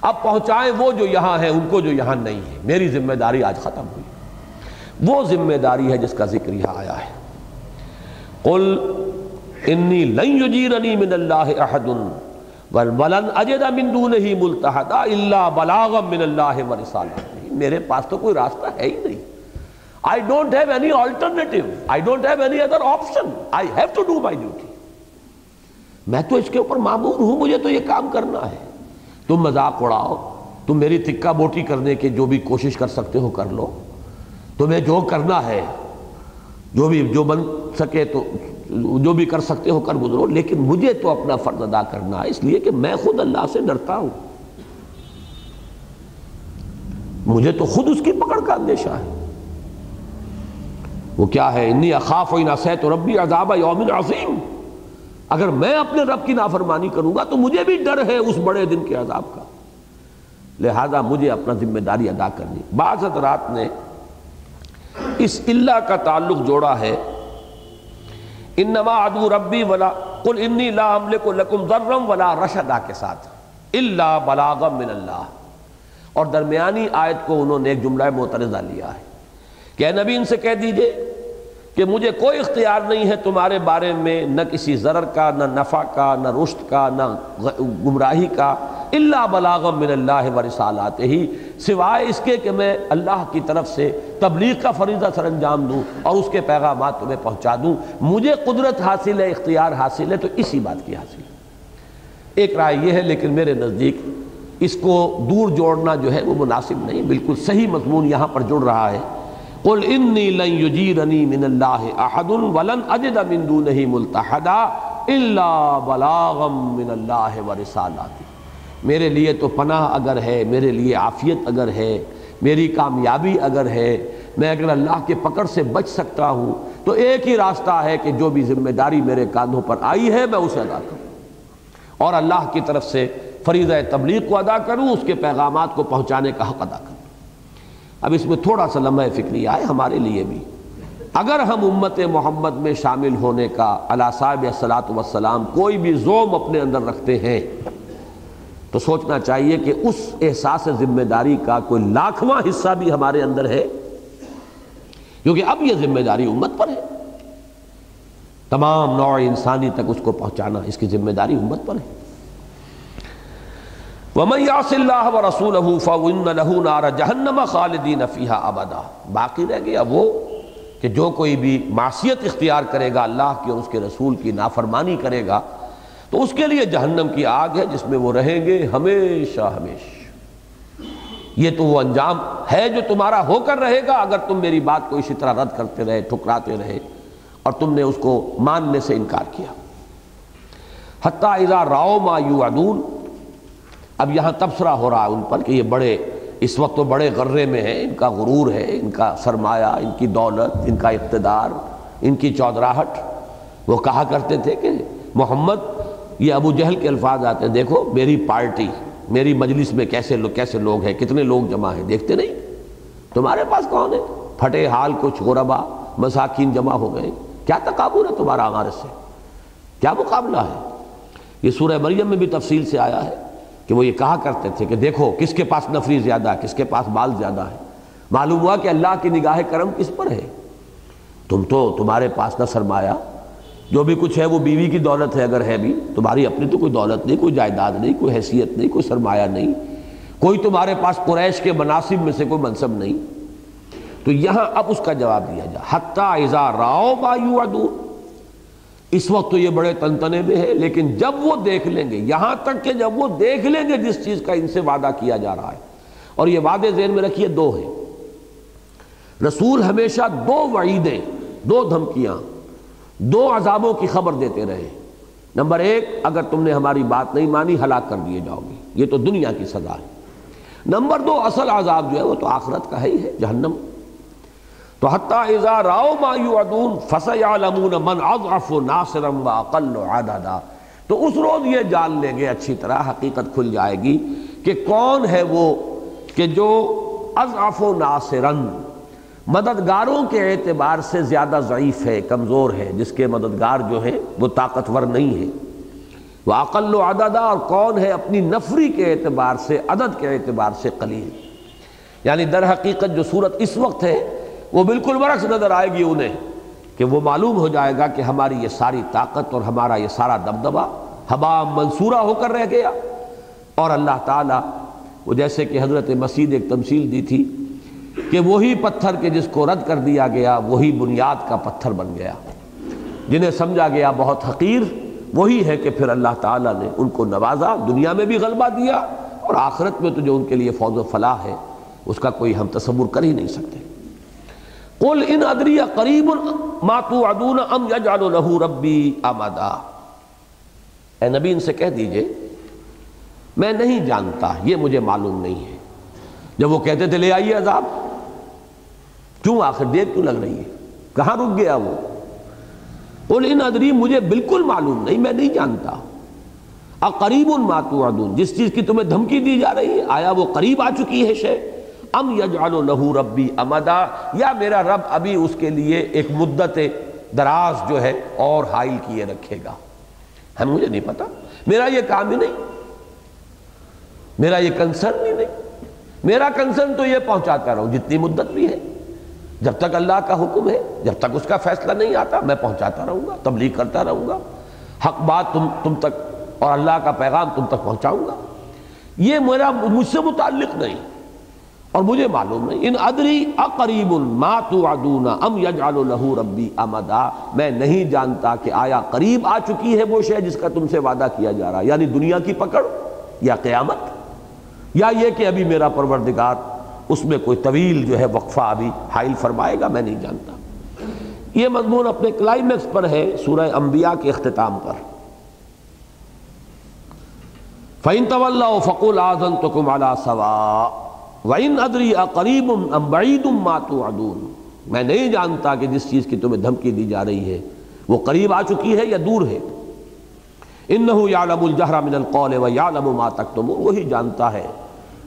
اب پہنچائیں وہ جو یہاں ہیں، ان کو جو یہاں نہیں ہے میری ذمہ داری آج ختم ہوئی وہ ذمہ داری ہے جس کا ذکر یہاں آیا ہے قل انی لن یجیرنی من اللہ احد ولن اجد من دونہ ملتحدا الا بلاغا من اللہ ورسالہ میرے پاس تو کوئی راستہ ہے ہی نہیں I don't have any alternative. I don't have any other option. I have to do my duty. میں تو اس کے اوپر معمور ہوں، مجھے تو یہ کام کرنا ہے۔ تم مذاق اڑاؤ، تم میری تکہ بوٹی کرنے کے جو بھی کوشش کر سکتے ہو کر لو۔ تمہیں جو کرنا ہے، جو بھی، جو بن سکے تو، جو بھی کر سکتے ہو کر گزرو۔ لیکن مجھے تو اپنا فرض ادا کرنا ہے، اس لیے کہ میں خود اللہ سے ڈرتا ہوں۔ مجھے تو خود اس کی پکڑ کا اندیشہ ہے۔ وہ کیا ہے؟ انی اخاف و نسیت ربی عذاب یوم عظیم اگر میں اپنے رب کی نافرمانی کروں گا تو مجھے بھی ڈر ہے اس بڑے دن کے عذاب کا۔ لہذا مجھے اپنا ذمہ داری ادا کرنی۔ بعض حضرات نے اس اللہ کا تعلق جوڑا ہے۔ انما عدو ربی ولا قل انی لا املک لکم ذرم ولا رشدہ کے ساتھ۔ اللہ بلاغم من اللہ۔ اور درمیانی آیت کو انہوں نے ایک جملہ معترضہ لیا ہے۔ کہ نبی ان سے کہہ دیجیے کہ مجھے کوئی اختیار نہیں ہے تمہارے بارے میں، نہ کسی ضرر کا، نہ نفع کا، نہ رشت کا، نہ گمراہی کا اللہ بلاغم من اللہ و رسالات ہی سوائے اس کے کہ میں اللہ کی طرف سے تبلیغ کا فریضہ سر انجام دوں اور اس کے پیغامات تمہیں پہنچا دوں۔ مجھے قدرت حاصل ہے، اختیار حاصل ہے، تو اسی بات کی حاصل ہے۔ ایک رائے یہ ہے، لیکن میرے نزدیک اس کو دور جوڑنا جو ہے وہ مناسب نہیں، بالکل صحیح مضمون یہاں پر جڑ رہا ہے۔ قل انی لن یجیرنی من اللہ احد ولن اجد من دونہ ملتحدا الا بلاغم من اللہ ورسالاتی میرے لیے تو پناہ اگر ہے، میرے لیے عافیت اگر ہے، میری کامیابی اگر ہے، میں اگر اللہ کے پکڑ سے بچ سکتا ہوں، تو ایک ہی راستہ ہے کہ جو بھی ذمہ داری میرے کاندھوں پر آئی ہے، میں اسے ادا کروں۔ اور اللہ کی طرف سے فریضہ تبلیغ کو ادا کروں، اس کے پیغامات کو پہنچانے کا حق ادا کروں۔ اب اس میں تھوڑا سا لمحہ فکری آئے ہمارے لیے بھی۔ اگر ہم امت محمد میں شامل ہونے کا اللہ صاحب صلاحت وسلام کوئی بھی زوم اپنے اندر رکھتے ہیں، تو سوچنا چاہیے کہ اس احساس ذمہ داری کا کوئی لاکھواں حصہ بھی ہمارے اندر ہے۔ کیونکہ اب یہ ذمہ داری امت پر ہے۔ تمام نوع انسانی تک اس کو پہنچانا اس کی ذمہ داری امت پر ہے۔ وَمَن يَعْصِ اللَّهَ وَرَسُولَهُ فَإِنَّ لَهُ نَارَ جَهَنَّمَ خَالِدِينَ فِيهَا أَبَدًا باقی رہ گیا وہ کہ جو کوئی بھی معصیت اختیار کرے گا اللہ کی اور اس کے رسول کی نافرمانی کرے گا تو اس کے لیے جہنم کی آگ ہے جس میں وہ رہیں گے ہمیشہ ہمیشہ۔ یہ تو وہ انجام ہے جو تمہارا ہو کر رہے گا اگر تم میری بات کو اسی طرح رد کرتے رہے، ٹھکراتے رہے اور تم نے اس کو ماننے سے انکار کیا۔ حتیٰ اذا راؤ ما یوعدون اب یہاں تبصرہ ہو رہا ہے ان پر کہ یہ بڑے، اس وقت تو بڑے غرے میں ہیں، ان کا غرور ہے، ان کا سرمایہ، ان کی دولت، ان کا اقتدار، ان کی چودراہٹ۔ وہ کہا کرتے تھے کہ محمد، یہ ابو جہل کے الفاظ آتے ہیں۔ دیکھو، میری پارٹی، میری مجلس میں کیسے لوگ کیسے لوگ ہیں، کتنے لوگ جمع ہیں، دیکھتے نہیں؟ تمہارے پاس کون ہے؟ پھٹے حال، کچھ غربا، مساکین جمع ہو گئے۔ کیا تقابل ہے تمہارا ہمارے سے؟ کیا مقابلہ ہے؟ یہ سورہ مریم میں بھی تفصیل سے آیا ہے۔ کہ وہ یہ کہا کرتے تھے کہ دیکھو کس کے پاس نفری زیادہ ہے، کس کے پاس بال زیادہ ہے۔ معلوم ہوا کہ اللہ کی نگاہ کرم کس پر ہے۔ تم تو تمہارے پاس نہ سرمایہ، جو بھی کچھ ہے وہ بیوی کی دولت ہے، اگر ہے بھی، تمہاری اپنی تو کوئی دولت نہیں، کوئی جائیداد نہیں، کوئی حیثیت نہیں، کوئی سرمایہ نہیں۔ کوئی تمہارے پاس قریش کے مناسب میں سے کوئی منصب نہیں۔ تو یہاں اب اس کا جواب دیا جا حتیٰ ازا راؤ بایو ادور اس وقت تو یہ بڑے تنتنے میں ہے لیکن جب وہ دیکھ لیں گے، یہاں تک کہ جب وہ دیکھ لیں گے جس چیز کا ان سے وعدہ کیا جا رہا ہے۔ اور یہ وعدے ذہن میں رکھیے، دو ہیں۔ رسول ہمیشہ دو وعیدیں، دو دھمکیاں، دو عذابوں کی خبر دیتے رہے۔ نمبر ایک، اگر تم نے ہماری بات نہیں مانی، ہلاک کر دیے جاؤ گے۔ یہ تو دنیا کی سزا ہے۔ نمبر دو، اصل عذاب جو ہے، وہ تو آخرت کا ہے ہی ہے، جہنم۔ تو حتیٰ اذا راؤ ما یعدون فسیعلمون من اضعف ناصرا و اقل عددا، تو اس روز یہ جان لیں گے اچھی طرح حقیقت کھل جائے گی کہ کون ہے وہ کہ جو اضعف و ناصرن مددگاروں کے اعتبار سے زیادہ ضعیف ہے، کمزور ہے، جس کے مددگار جو ہے وہ طاقتور نہیں ہے۔ وہ عقل و عددہ اور کون ہے اپنی نفری کے اعتبار سے، عدد کے اعتبار سے قلیل۔ یعنی در حقیقت جو صورت اس وقت ہے وہ بالکل برعکس نظر آئے گی انہیں کہ وہ معلوم ہو جائے گا کہ ہماری یہ ساری طاقت اور ہمارا یہ سارا دبدبہ ہوا منصورہ ہو کر رہ گیا۔ اور اللہ تعالیٰ وہ جیسے کہ حضرت مسیح ایک تمثیل دی تھی کہ وہی پتھر کے جس کو رد کر دیا گیا، وہی بنیاد کا پتھر بن گیا۔ جنہیں سمجھا گیا بہت حقیر، وہی ہے کہ پھر اللہ تعالیٰ نے ان کو نوازا، دنیا میں بھی غلبہ دیا اور آخرت میں تو جو ان کے لیے فوز و فلاح ہے، اس کا کوئی ہم تصور کر ہی نہیں سکتے۔ قل ان ادری قریب ما توعدون ام یجعل له ربی امدا اے نبی ان سے کہہ دیجیے، میں نہیں جانتا، یہ مجھے معلوم نہیں ہے۔ جب وہ کہتے تھے، لے آئیے عذاب، کیوں آخر دیر کیوں لگ رہی ہے؟ کہاں رک گیا وہ؟ قل ان ادری مجھے بالکل معلوم نہیں، میں نہیں جانتا۔ اقریب ما توعدون، جس چیز کی تمہیں دھمکی دی جا رہی ہے، آیا وہ قریب آ چکی ہے شے؟ ام یجعل له ربی امدا، یا میرا رب ابھی اس کے لیے ایک مدت دراز جو ہے اور حائل کیے رکھے گا۔ ہم مجھے نہیں پتا۔ میرا یہ کام ہی نہیں۔ میرا یہ کنسرن ہی نہیں۔ میرا کنسرن تو یہ پہنچاتا رہوں، جتنی مدت بھی ہے۔ جب تک اللہ کا حکم ہے، جب تک اس کا فیصلہ نہیں آتا، میں پہنچاتا رہوں گا، تبلیغ کرتا رہوں گا۔ حق بات تم تم تک اور اللہ کا پیغام تم تک پہنچاؤں گا۔ یہ میرا مجھ سے متعلق نہیں۔ اور مجھے معلوم نہیں، ان ادری اقریب ما توعدون ام یجعل له ربی امدا، میں نہیں جانتا کہ آیا قریب آ چکی ہے وہ شے جس کا تم سے وعدہ کیا جا رہا ہے یعنی دنیا کی پکڑ یا قیامت؟ یا یہ کہ ابھی میرا پروردگار اس میں کوئی طویل جو ہے وقفہ ابھی حائل فرمائے گا، میں نہیں جانتا۔ یہ مضمون اپنے کلائمیکس پر ہے سورہ انبیاء کے اختتام پر۔ فَإِن تَوَلَّوْا فَقُلْ آذَنْتُكُمْ عَلَى سَوَاءٍ۔ وَإِنْ أَدْرِي أَقَرِيبٌ أَمْ بَعِيدٌ مَا تُوعَدُونَ میں نہیں جانتا کہ جس چیز کی تمہیں دھمکی دی جا رہی ہے، وہ قریب آ چکی ہے یا دور ہے۔ انہو یعلم الجہر من القول ویعلم ما تکتمون وہی جانتا ہے۔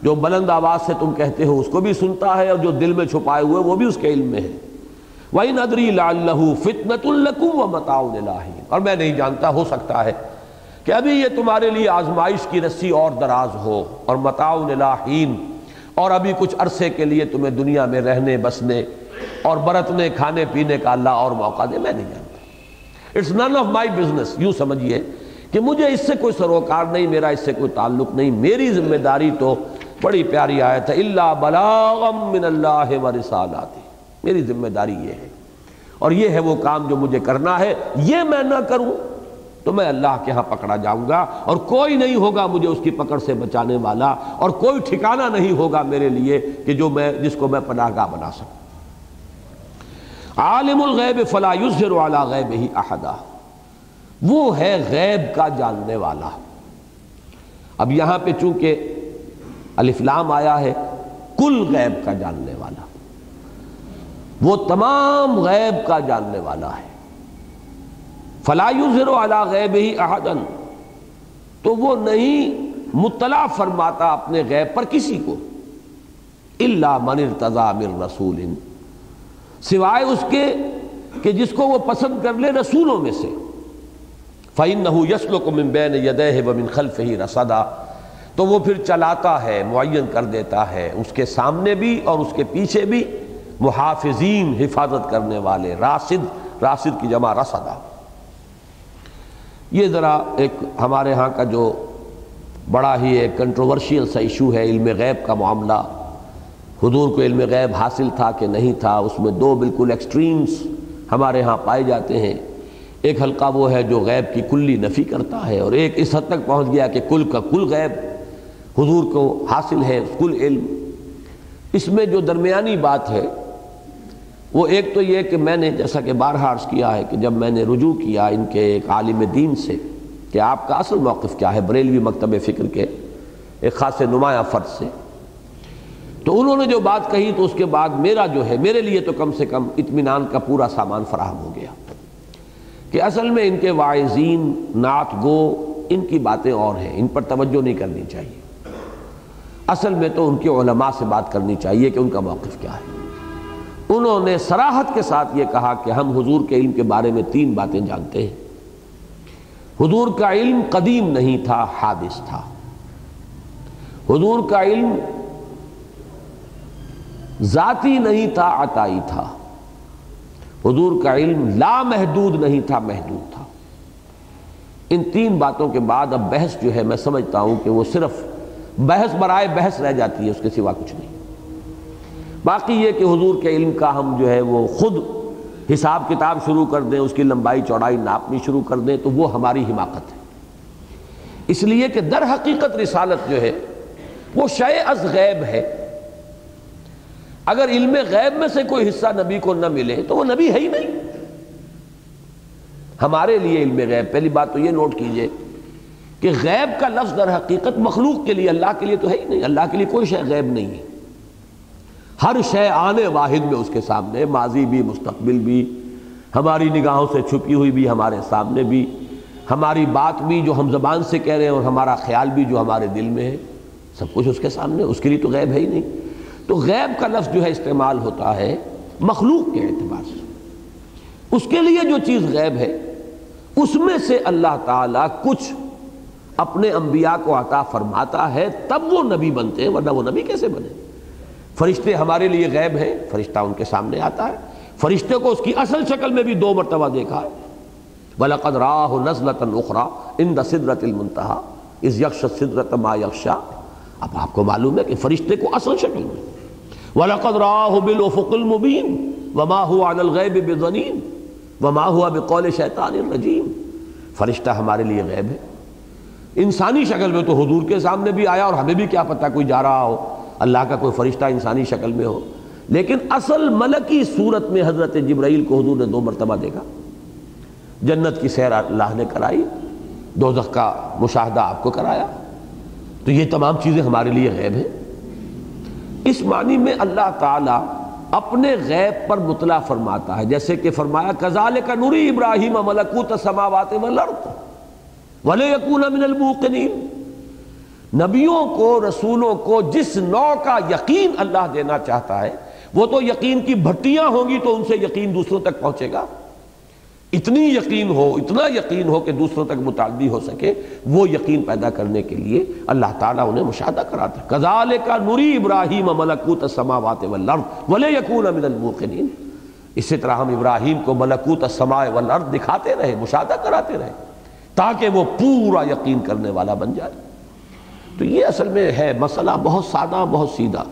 جو بلند آواز سے تم کہتے ہو، اس کو بھی سنتا ہے، اور جو دل میں چھپائے ہوئے، وہ بھی اس کے علم میں ہے۔ وَإِنْ أَدْرِي لَعَلَّهُ فِتْنَةٌ لَكُمْ وَمَتَاعٌ إِلَٰهِ اور میں نہیں جانتا، ہو سکتا ہے کہ ابھی یہ تمہارے لیے آزمائش کی رسی اور دراز ہو، اور متاع الہین اور ابھی کچھ عرصے کے لیے تمہیں دنیا میں رہنے، بسنے اور برتنے، کھانے، پینے کا اللہ اور موقع دے، میں نہیں جانتا۔ It's none of my business یوں سمجھیے کہ مجھے اس سے کوئی سروکار نہیں، میرا اس سے کوئی تعلق نہیں۔ میری ذمہ داری تو بڑی پیاری آیت ہے اللہ بلاغم من اللہ و رسالاتی میری ذمہ داری یہ ہے۔ اور یہ ہے وہ کام جو مجھے کرنا ہے۔ یہ میں نہ کروں۔ تو میں اللہ کے ہاں پکڑا جاؤں گا اور کوئی نہیں ہوگا مجھے اس کی پکڑ سے بچانے والا اور کوئی ٹھکانہ نہیں ہوگا میرے لیے کہ جو میں جس کو میں پناہ گاہ بنا سکوں۔ عالم الغیب فلا یظہر علی غیب ہی احدا۔ وہ ہے غیب کا جاننے والا۔ اب یہاں پہ چونکہ الفلام آیا ہے، کل غیب کا جاننے والا۔ وہ تمام غیب کا جاننے والا ہے۔ فلا یظہر علی غیب ہی احدن تو وہ نہیں مطلع فرماتا اپنے غیب پر کسی کو اللہ من ارتضا من رسول، سوائے اس کے کہ جس کو وہ پسند کر لے رسولوں میں سے۔ فَإِنَّهُ يَسْلُكُ مِن بَيْنِ يَدَيْهِ وَمِن خَلْفِهِ رَصَدًا، تو وہ پھر چلاتا ہے، معین کر دیتا ہے، اس کے سامنے بھی اور اس کے پیچھے بھی محافظین حفاظت کرنے والے، راسد راسد کی جمع رسدہ یہ ذرا ایک ہمارے ہاں کا جو بڑا ہی ایک کنٹروورشیل سا ایشو ہے، علم غیب کا معاملہ۔ حضور کو علم غیب حاصل تھا کہ نہیں تھا، اس میں دو بالکل ایکسٹریمز ہمارے ہاں پائے جاتے ہیں۔ ایک حلقہ وہ ہے جو غیب کی کلی نفی کرتا ہے اور ایک اس حد تک پہنچ گیا کہ کل کا کل غیب حضور کو حاصل ہے، کل علم۔ اس میں جو درمیانی بات ہے وہ ایک تو یہ کہ میں نے جیسا کہ بارہا عرض کیا ہے کہ جب میں نے رجوع کیا ان کے ایک عالم دین سے کہ آپ کا اصل موقف کیا ہے بریلوی مکتب فکر کے ایک خاص نمایاں فرد سے، تو انہوں نے جو بات کہی تو اس کے بعد میرا جو ہے، میرے لیے تو کم سے کم اطمینان کا پورا سامان فراہم ہو گیا کہ اصل میں ان کے واعظین نعت گو، ان کی باتیں اور ہیں، ان پر توجہ نہیں کرنی چاہیے۔ اصل میں تو ان کے علماء سے بات کرنی چاہیے کہ ان کا موقف کیا ہے۔ انہوں نے سراحت کے ساتھ یہ کہا کہ ہم حضور کے علم کے بارے میں تین باتیں جانتے ہیں۔ حضور کا علم قدیم نہیں تھا، حادث تھا۔ حضور کا علم ذاتی نہیں تھا، عطائی تھا۔ حضور کا علم لا محدود نہیں تھا، محدود تھا۔ ان تین باتوں کے بعد اب بحث جو ہے، میں سمجھتا ہوں کہ وہ صرف بحث برائے بحث رہ جاتی ہے، اس کے سوا کچھ نہیں۔ باقی یہ کہ حضور کے علم کا ہم جو ہے وہ خود حساب کتاب شروع کر دیں، اس کی لمبائی، چوڑائی، ناپنی شروع کر دیں، تو وہ ہماری حماقت ہے۔ اس لیے کہ در حقیقت رسالت جو ہے، وہ شے از غیب ہے۔ اگر علم غیب میں سے کوئی حصہ نبی کو نہ ملے، تو وہ نبی ہے ہی نہیں۔ ہمارے لیے علم غیب، پہلی بات تو یہ نوٹ کیجیے کہ غیب کا لفظ در حقیقت مخلوق کے لیے، اللہ کے لیے تو ہے ہی نہیں۔ اللہ کے لیے کوئی شے غیب نہیں ہے۔ ہر شے آنے واحد میں اس کے سامنے، ماضی بھی، مستقبل بھی، ہماری نگاہوں سے چھپی ہوئی بھی، ہمارے سامنے بھی، ہماری بات بھی جو ہم زبان سے کہہ رہے ہیں اور ہمارا خیال بھی جو ہمارے دل میں ہے، سب کچھ اس کے سامنے، اس کے لیے تو غیب ہے ہی نہیں۔ تو غیب کا لفظ جو ہے استعمال ہوتا ہے مخلوق کے اعتبار سے۔ اس کے لیے جو چیز غیب ہے، اس میں سے اللہ تعالیٰ کچھ اپنے انبیاء کو عطا فرماتا ہے، تب وہ نبی بنتے ہیں، ورنہ وہ نبی کیسے بنے؟ فرشتے ہمارے لیے غیب ہیں، فرشتہ ان کے سامنے آتا ہے۔ فرشتے کو اس کی اصل شکل میں بھی دو مرتبہ دیکھا ہے۔ بَلَقَدْ رَاهُ نَزْلَةً أُخْرَى عِنْدَ صِدْرَةِ الْمُنْتَحَا اِذْ يَخْشَ الصِّدْرَةَ مَا يَخْشَا اب آپ کو معلوم ہے کہ فرشتے کو اصل شکل میں۔ وَلَقَدْ رَاهُ بِالْأُفُقِ الْمُبِينِ وَمَا هُوَ عَلَى الْغَيْبِ بِظَنِينَ وَمَا هُوَ بِقَوْلِ شَيْطَانِ الرَّجِيمِ فرشتہ ہمارے لیے غیب ہے۔ انسانی شکل میں تو حضور کے سامنے بھی آیا اور ہمیں بھی کیا پتہ کوئی جا رہا ہو۔ اللہ کا کوئی فرشتہ انسانی شکل میں ہو۔ لیکن اصل ملکی صورت میں حضرت جبرائیل کو حضور نے دو مرتبہ دیکھا۔ جنت کی سیر اللہ نے کرائی، دوزخ کا مشاہدہ آپ کو کرایا۔ تو یہ تمام چیزیں ہمارے لیے غیب ہیں۔ اس معنی میں اللہ تعالیٰ اپنے غیب پر مطلع فرماتا ہے۔ جیسے کہ فرمایا کزال کا نوری ابراہیم ملکوت سماوات والارض وَلَيَكُونَ مِنَ الْمُوقِنِينَ نبیوں کو، رسولوں کو جس نو کا یقین اللہ دینا چاہتا ہے، وہ تو یقین کی بھٹیاں ہوں گی تو ان سے یقین دوسروں تک پہنچے گا۔ اتنی یقین ہو، اتنا یقین ہو کہ دوسروں تک متعدی ہو سکے، وہ یقین پیدا کرنے کے لیے اللہ تعالیٰ انہیں مشاہدہ کراتا ہے۔ کزال کا نوری ابراہیم ملکوت السماوات والارض ولے یقون من الموقنین۔ اسی طرح ہم ابراہیم کو ملکوت السماء والارض دکھاتے رہے، مشاہدہ کراتے رہے، تاکہ وہ پورا یقین کرنے والا بن جائے۔ تو یہ اصل میں ہے مسئلہ بہت سادہ، بہت سیدھا۔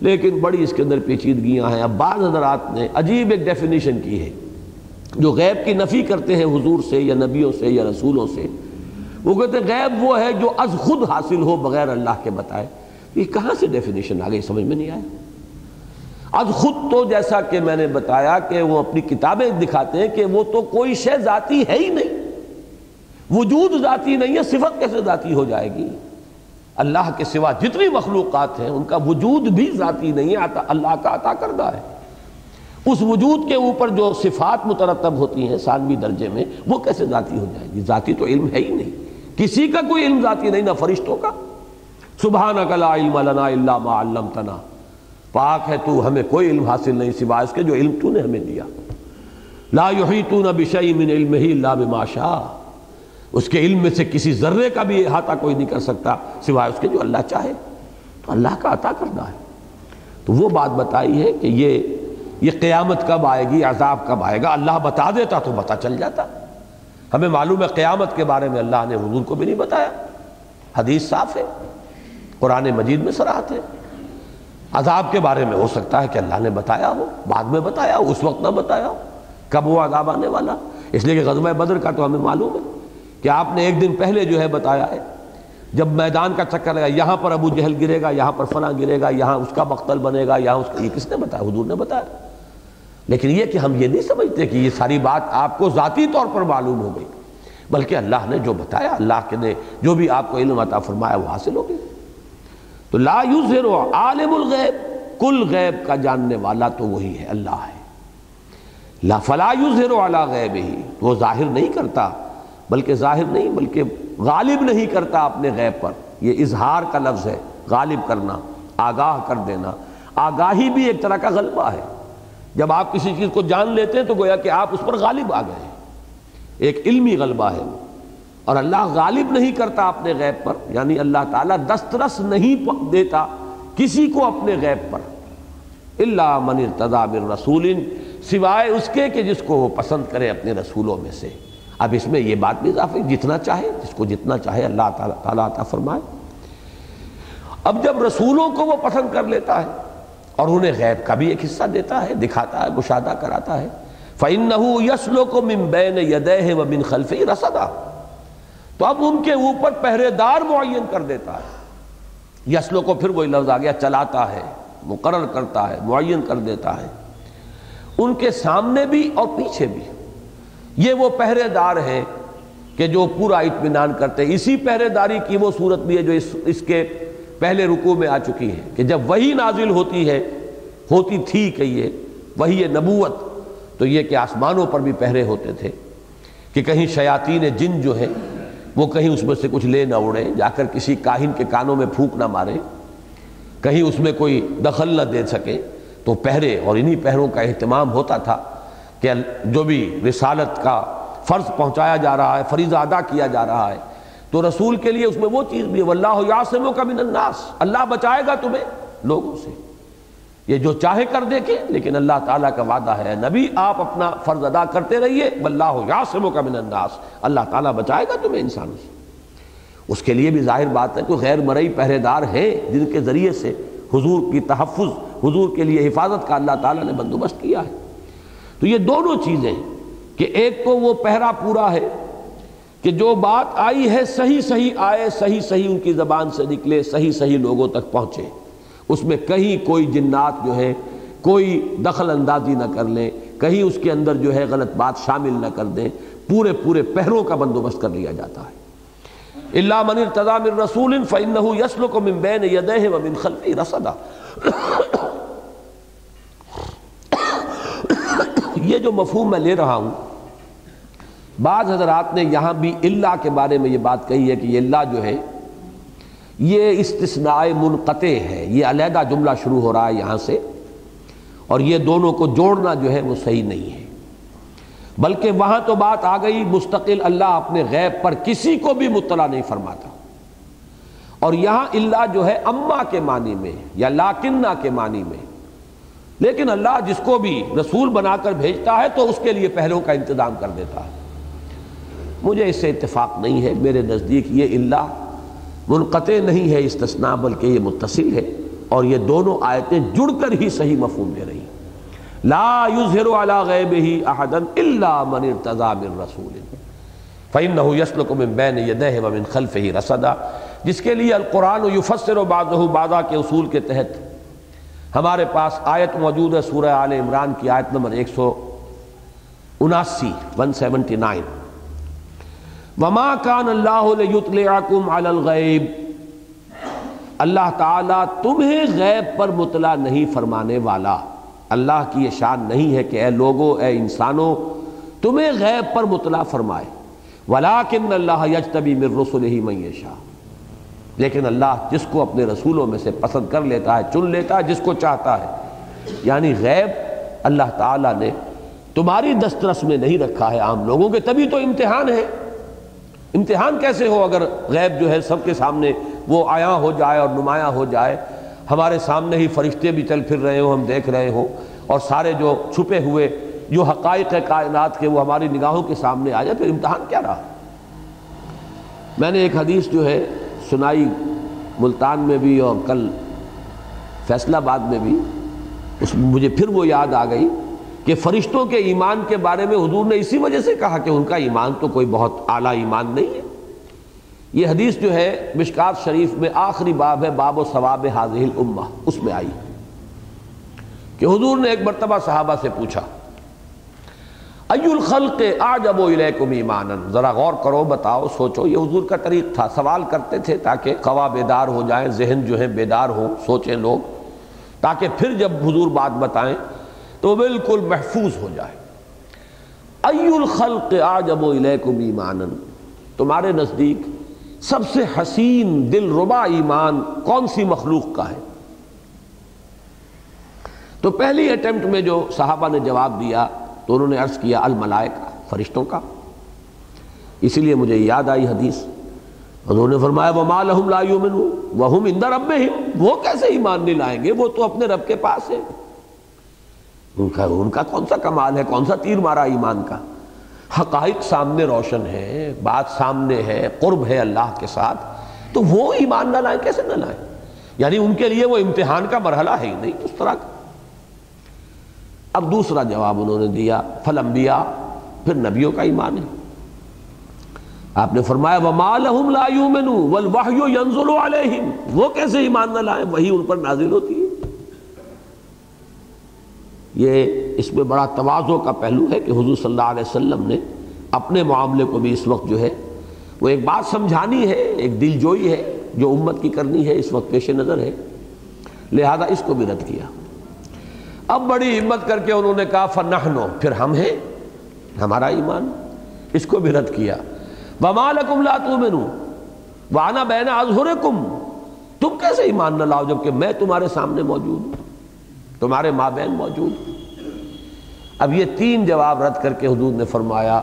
لیکن بڑی اس کے اندر پیچیدگیاں ہیں۔ اب بعض حضرات نے عجیب ایک ڈیفینیشن کی ہے۔ جو غیب کی نفی کرتے ہیں حضور سے یا نبیوں سے یا رسولوں سے، وہ کہتے ہیں غیب وہ ہے جو از خود حاصل ہو بغیر اللہ کے بتائے۔ یہ کہاں سے ڈیفینیشن آ گئی؟ سمجھ میں نہیں آیا۔ از خود تو جیسا کہ میں نے بتایا کہ وہ اپنی کتابیں دکھاتے ہیں کہ وہ تو کوئی شے ذاتی ہے ہی نہیں۔ وجود ذاتی نہیں ہے، صفت کیسے ذاتی ہو جائے گی؟ اللہ کے سوا جتنی مخلوقات ہیں، ان کا وجود بھی ذاتی نہیں ہے اللہ کا عطا کردہ ہے۔ اس وجود کے اوپر جو صفات مترتب ہوتی ہیں سالوی درجے میں، وہ کیسے ذاتی ہو جائے گی؟ ذاتی تو علم ہے ہی نہیں۔ کسی کا کوئی علم ذاتی نہیں، نہ فرشتوں کا۔ سبحانک لا علم لنا الا ما علمتنا۔ پاک ہے تو ہمیں کوئی علم حاصل نہیں سوائے اس کے، جو علم تو نے ہمیں دیا۔ لا یحیطون بشیء من علمہ الا بما شاء۔ اس کے علم میں سے کسی ذرے کا بھی احاطہ کوئی نہیں کر سکتا، سوائے اس کے جو اللہ چاہے۔ تو اللہ کا عطا کرنا ہے۔ تو وہ بات بتائی ہے کہ یہ یہ قیامت کب آئے گی، عذاب کب آئے گا؟ اللہ بتا دیتا تو بتا چل جاتا۔ ہمیں معلوم ہے قیامت کے بارے میں اللہ نے حضور کو بھی نہیں بتایا۔ حدیث صاف ہے، قرآن مجید میں سراحت ہے۔ عذاب کے بارے میں ہو سکتا ہے کہ اللہ نے بتایا ہو، بعد میں بتایا ہو، اس وقت نہ بتایا ہو، کب وہ عذاب آنے والا۔ اس لیے کہ غزوہ بدر کا تو ہمیں معلوم ہے۔ کہ آپ نے ایک دن پہلے جو ہے بتایا ہے، جب میدان کا چکر لگا، یہاں پر ابو جہل گرے گا، یہاں پر فلاں گرے گا، یہاں اس کا مقتل بنے گا، یہاں اس کا، یہ کس نے بتایا؟ حضور نے بتایا۔ لیکن یہ کہ ہم یہ نہیں سمجھتے کہ یہ ساری بات آپ کو ذاتی طور پر معلوم ہو گئی، بلکہ اللہ نے جو بتایا، اللہ کے نے جو بھی آپ کو علم عطا فرمایا، وہ حاصل ہو گئی۔ تو لا یوزر عالم الغیب، کل غیب کا جاننے والا تو وہی ہے، اللہ ہے۔ لا فلا یوزر علی غیب ہی وہ ظاہر نہیں کرتا۔ بلکہ ظاہر نہیں، بلکہ غالب نہیں کرتا اپنے غیب پر۔ یہ اظہار کا لفظ ہے، غالب کرنا، آگاہ کر دینا۔ آگاہی بھی ایک طرح کا غلبہ ہے۔ جب آپ کسی چیز کو جان لیتے ہیں تو گویا کہ آپ اس پر غالب آ گئے ایک علمی غلبہ ہے۔ وہ اور اللہ غالب نہیں کرتا اپنے غیب پر یعنی اللہ تعالیٰ دسترس نہیں دیتا کسی کو اپنے غیب پر۔ اللہ من من رسول، سوائے اس کے کہ جس کو وہ پسند کرے اپنے رسولوں میں سے۔ اب اس میں یہ بات بھی اضافی جتنا چاہے، جس کو جتنا چاہے اللہ تعالیٰ تعالیٰ عطا فرمائے۔ اب جب رسولوں کو وہ پسند کر لیتا ہے اور انہیں غیب کا بھی ایک حصہ دیتا ہے، دکھاتا ہے، گشادہ کراتا ہے، فَإِنَّهُ يَسْلُكُ مِن بَيْنِ يَدَيْهِ وَمِن خَلْفِهِ رَسَدًا تو اب ان کے اوپر پہرے دار معین کر دیتا ہے۔ یسلو کو پھر وہی لفظ آ گیا چلاتا ہے، مقرر کرتا ہے، معین کر دیتا ہے۔ ان کے سامنے بھی اور پیچھے بھی۔ یہ وہ پہرے دار ہیں کہ جو پورا اطمینان کرتے ہیں۔ اسی پہرے داری کی وہ صورت بھی ہے جو اس اس کے پہلے رکوع میں آ چکی ہے کہ جب وہی نازل ہوتی ہے، ہوتی تھی کہ یہ وہی نبوت، تو یہ کہ آسمانوں پر بھی پہرے ہوتے تھے کہ کہیں شیاطین جن جو ہے وہ کہیں اس میں سے کچھ لے نہ اڑے جا کر کسی کاہن کے کانوں میں پھونک نہ مارے کہیں اس میں کوئی دخل نہ دے سکے تو پہرے اور انہی پہروں کا اہتمام ہوتا تھا۔ کہ جو بھی رسالت کا فرض پہنچایا جا رہا ہے، فریضہ ادا کیا جا رہا ہے، تو رسول کے لیے اس میں وہ چیز بھی ہے واللہ یاسمو کا من الناس۔ اللہ بچائے گا تمہیں لوگوں سے۔ یہ جو چاہے کر دے کے لیکن اللہ تعالیٰ کا وعدہ ہے، نبی آپ اپنا فرض ادا کرتے رہیے واللہ یاسمو کا من الناس۔ اللہ تعالیٰ بچائے گا تمہیں انسانوں سے۔ اس کے لیے بھی ظاہر بات ہے کہ غیر مرئی پہرے دار ہیں جن کے ذریعے سے حضور کی تحفظ، حضور کے لیے حفاظت کا اللہ تعالیٰ نے بندوبست کیا ہے۔ تو یہ دونوں چیزیں کہ ایک تو وہ پہرا پورا ہے کہ جو بات آئی ہے صحیح صحیح آئے، صحیح صحیح ان کی زبان سے نکلے، صحیح صحیح لوگوں تک پہنچے۔ اس میں کہیں کوئی جنات جو ہے، کوئی دخل اندازی نہ کر لیں، کہیں اس کے اندر جو ہے غلط بات شامل نہ کر دیں۔ پورے پورے پہروں کا بندوبست کر لیا جاتا ہے۔ اللہ من ارتضا من رسول فإنه يسلك من بين يديه ومن خلفه رصدا۔ یہ جو مفہوم میں لے رہا ہوں، بعض حضرات نے یہاں بھی اللہ کے بارے میں یہ بات کہی ہے کہ یہ اللہ جو ہے، یہ استثناء منقطع ہے، یہ علیحدہ جملہ شروع ہو رہا ہے یہاں سے، اور یہ دونوں کو جوڑنا جو ہے وہ صحیح نہیں ہے۔ بلکہ وہاں تو بات آ گئی، مستقل اللہ اپنے غیب پر کسی کو بھی مطلع نہیں فرماتا۔ اور یہاں اللہ جو ہے، اما کے معنی میں یا لاکنہ کے معنی میں لیکن اللہ جس کو بھی رسول بنا کر بھیجتا ہے تو اس کے لیے پہلوں کا انتظام کر دیتا ہے۔ مجھے اس سے اتفاق نہیں ہے۔ میرے نزدیک یہ اللہ منقطع نہیں ہے، استثناء، بلکہ یہ متصل ہے۔ اور یہ دونوں آیتیں جڑ کر ہی صحیح مفہوم دے رہی ہیں۔ لا يظهر على غیبه احدا الا من ارتضى من رسول۔ فانه يسلك من بين يديه ومن خلفه رصدا۔ جس کے لیے القرآن یفسر بعضه بعضا کے اصول کے تحت ہمارے پاس آیت موجود ہے سورہ آل عمران کی آیت نمبر 179 179 وما کان اللہ لیطلعکم علی الغیب اللہ تعالیٰ تمہیں غیب پر مطلع نہیں فرمانے والا۔ اللہ کی یہ شان نہیں ہے کہ اے لوگوں، اے انسانوں، تمہیں غیب پر مطلع فرمائے۔ ولیکن اللہ یجتبی من رسول ہی میشا لیکن اللہ جس کو اپنے رسولوں میں سے پسند کر لیتا ہے، چن لیتا ہے جس کو چاہتا ہے۔ یعنی غیب اللہ تعالیٰ نے تمہاری دسترس میں نہیں رکھا ہے عام لوگوں کے، تبھی تو امتحان ہے۔ امتحان کیسے ہو اگر غیب جو ہے سب کے سامنے وہ آیا ہو جائے اور نمایاں ہو جائے؟ ہمارے سامنے ہی فرشتے بھی چل پھر رہے ہوں، ہم دیکھ رہے ہوں۔ اور سارے جو چھپے ہوئے، جو حقائق کائنات کے، وہ ہماری نگاہوں کے سامنے آ جائے، پھر امتحان کیا رہا؟ میں نے ایک حدیث جو ہے سنائی ملتان میں بھی اور کل فیصلہ آباد میں بھی، اس مجھے پھر وہ یاد آ گئی کہ فرشتوں کے ایمان کے بارے میں حضور نے اسی وجہ سے کہا کہ ان کا ایمان تو کوئی بہت اعلیٰ ایمان نہیں ہے۔ یہ حدیث جو ہے مشکات شریف میں آخری باب ہے، باب و ثواب حاضر الامہ، اس میں آئی۔ کہ حضور نے ایک مرتبہ صحابہ سے پوچھا ای الخلق آجب الیکم ایمانا. ذرا غور کرو، بتاؤ، سوچو، یہ حضور کا طریق تھا، سوال کرتے تھے تاکہ قوا بیدار ہو جائیں، ذہن جو ہے بیدار ہو، سوچیں لوگ، تاکہ پھر جب حضور بات بتائیں تو بالکل محفوظ ہو جائے۔ ای الخلق آجب الیکم ایمانا. تمہارے نزدیک سب سے حسین دل ربا ایمان کون سی مخلوق کا ہے؟ تو پہلی اٹیمپٹ میں جو صحابہ نے جواب دیا تو انہوں نے عرض کیا الملائکہ، فرشتوں کا۔ اسی لیے مجھے یاد آئی حدیث۔ انہوں نے فرمایا، وَمَا لَهُمْ لَا يُؤْمِنُونَ، وَهُمْ عِنْدَ رَبِّهِمْ۔ وہ کیسے ایمان نہیں لائیں گے؟ وہ تو اپنے رب کے پاس ہے ان کا ان کا کون سا کمال ہے؟ کون سا تیر مارا ایمان کا؟ حقائق سامنے روشن ہے، بات سامنے ہے، قرب ہے اللہ کے ساتھ۔ تو وہ ایمان نہ لائیں، کیسے نہ لائیں؟ یعنی ان کے لیے وہ امتحان کا مرحلہ ہے ہی نہیں، اس طرح کا۔ اب دوسرا جواب انہوں نے دیا، فل انبیاء، پھر نبیوں کا ایمان ہے۔ آپ نے فرمایا، وَمَا لَهُمْ لَا يُؤْمِنُوا وَالْوَحْيُ يَنزُلُ وہ کیسے ایمان نہ لائیں؟ وہی ان پر نازل ہوتی ہے۔ یہ اس میں بڑا توازوں کا پہلو ہے کہ حضور صلی اللہ علیہ وسلم نے اپنے معاملے کو بھی اس وقت جو ہے، وہ ایک بات سمجھانی ہے، ایک دل جوئی ہے جو امت کی کرنی ہے، اس وقت پیش نظر ہے۔ لہذا اس کو بھی رد کیا۔ اب بڑی ہمت کر کے انہوں نے کہا فنحنو پھر ہم ہیں، ہمارا ایمان۔ اس کو بھی رد کیا۔ وَمَا لَكُمْ لَا تُؤْمِنُوا وَعَنَا بَيْنَ أَظْهُرِكُمْ۔ تم کیسے ایمان نہ لاؤ جبکہ میں تمہارے سامنے موجود ہوں؟ تمہارے ماں بہن موجود اب یہ تین جواب رد کر کے حضور نے فرمایا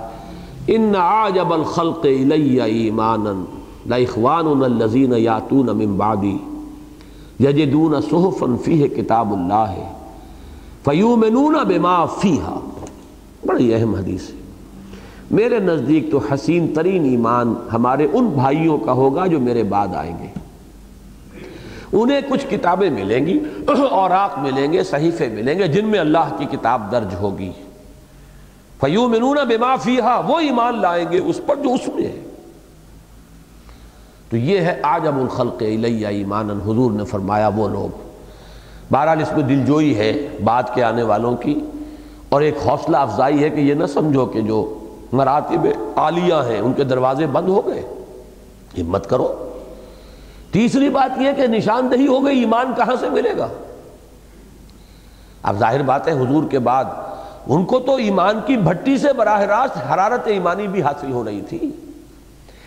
ان عاجب الخلق الی ایمانا لاخواننا الذین یاتون من بعدی یجدون صحفا فیہ کتاب اللہ فیومنون بما فیہا۔ بڑی اہم حدیث ہے۔ میرے نزدیک تو حسین ترین ایمان ہمارے ان بھائیوں کا ہوگا جو میرے بعد آئیں گے۔ انہیں کچھ کتابیں ملیں گی، اوراق ملیں گے، صحیفے ملیں گے، جن میں اللہ کی کتاب درج ہوگی۔ فیومنون بما فیہا، وہ ایمان لائیں گے اس پر جو اس میں ہے تو یہ ہے آجم الخلق الیہ ایمانا، حضور نے فرمایا وہ لوگ۔ بہرحال اس میں دلجوئی ہے بعد کے آنے والوں کی اور ایک حوصلہ افزائی ہے کہ یہ نہ سمجھو کہ جو مراتب عالیہ ہیں، ان کے دروازے بند ہو گئے۔ ہمت کرو۔ تیسری بات یہ کہ نشاندہی ہو گئی، ایمان کہاں سے ملے گا؟ اب ظاہر بات ہے، حضور کے بعد ان کو تو ایمان کی بھٹی سے براہ راست حرارت ایمانی بھی حاصل ہو رہی تھی۔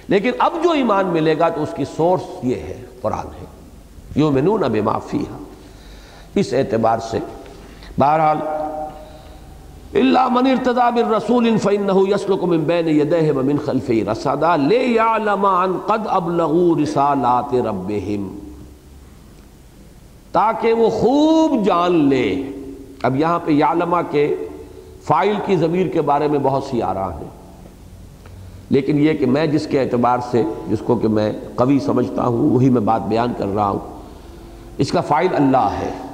لیکن اب جو ایمان ملے گا تو اس کی سورس یہ ہے، قرآن ہے۔ یومنون بما فیہا۔ اس اعتبار سے۔ بہرحال اللہ من ارتضى بالرسول فانه يسلك من بين يديه ومن خلفه رصدا ليعلم ان قد ابلغوا رسالات ربهم۔ تاکہ وہ خوب جان لے۔ اب یہاں پہ یعلمہ کے فائل کی ضمیر کے بارے میں بہت سی آراہ ہیں۔ لیکن یہ کہ میں جس کے اعتبار سے، جس کو کہ میں قوی سمجھتا ہوں، وہی میں بات بیان کر رہا ہوں۔ اس کا فائل اللہ ہے۔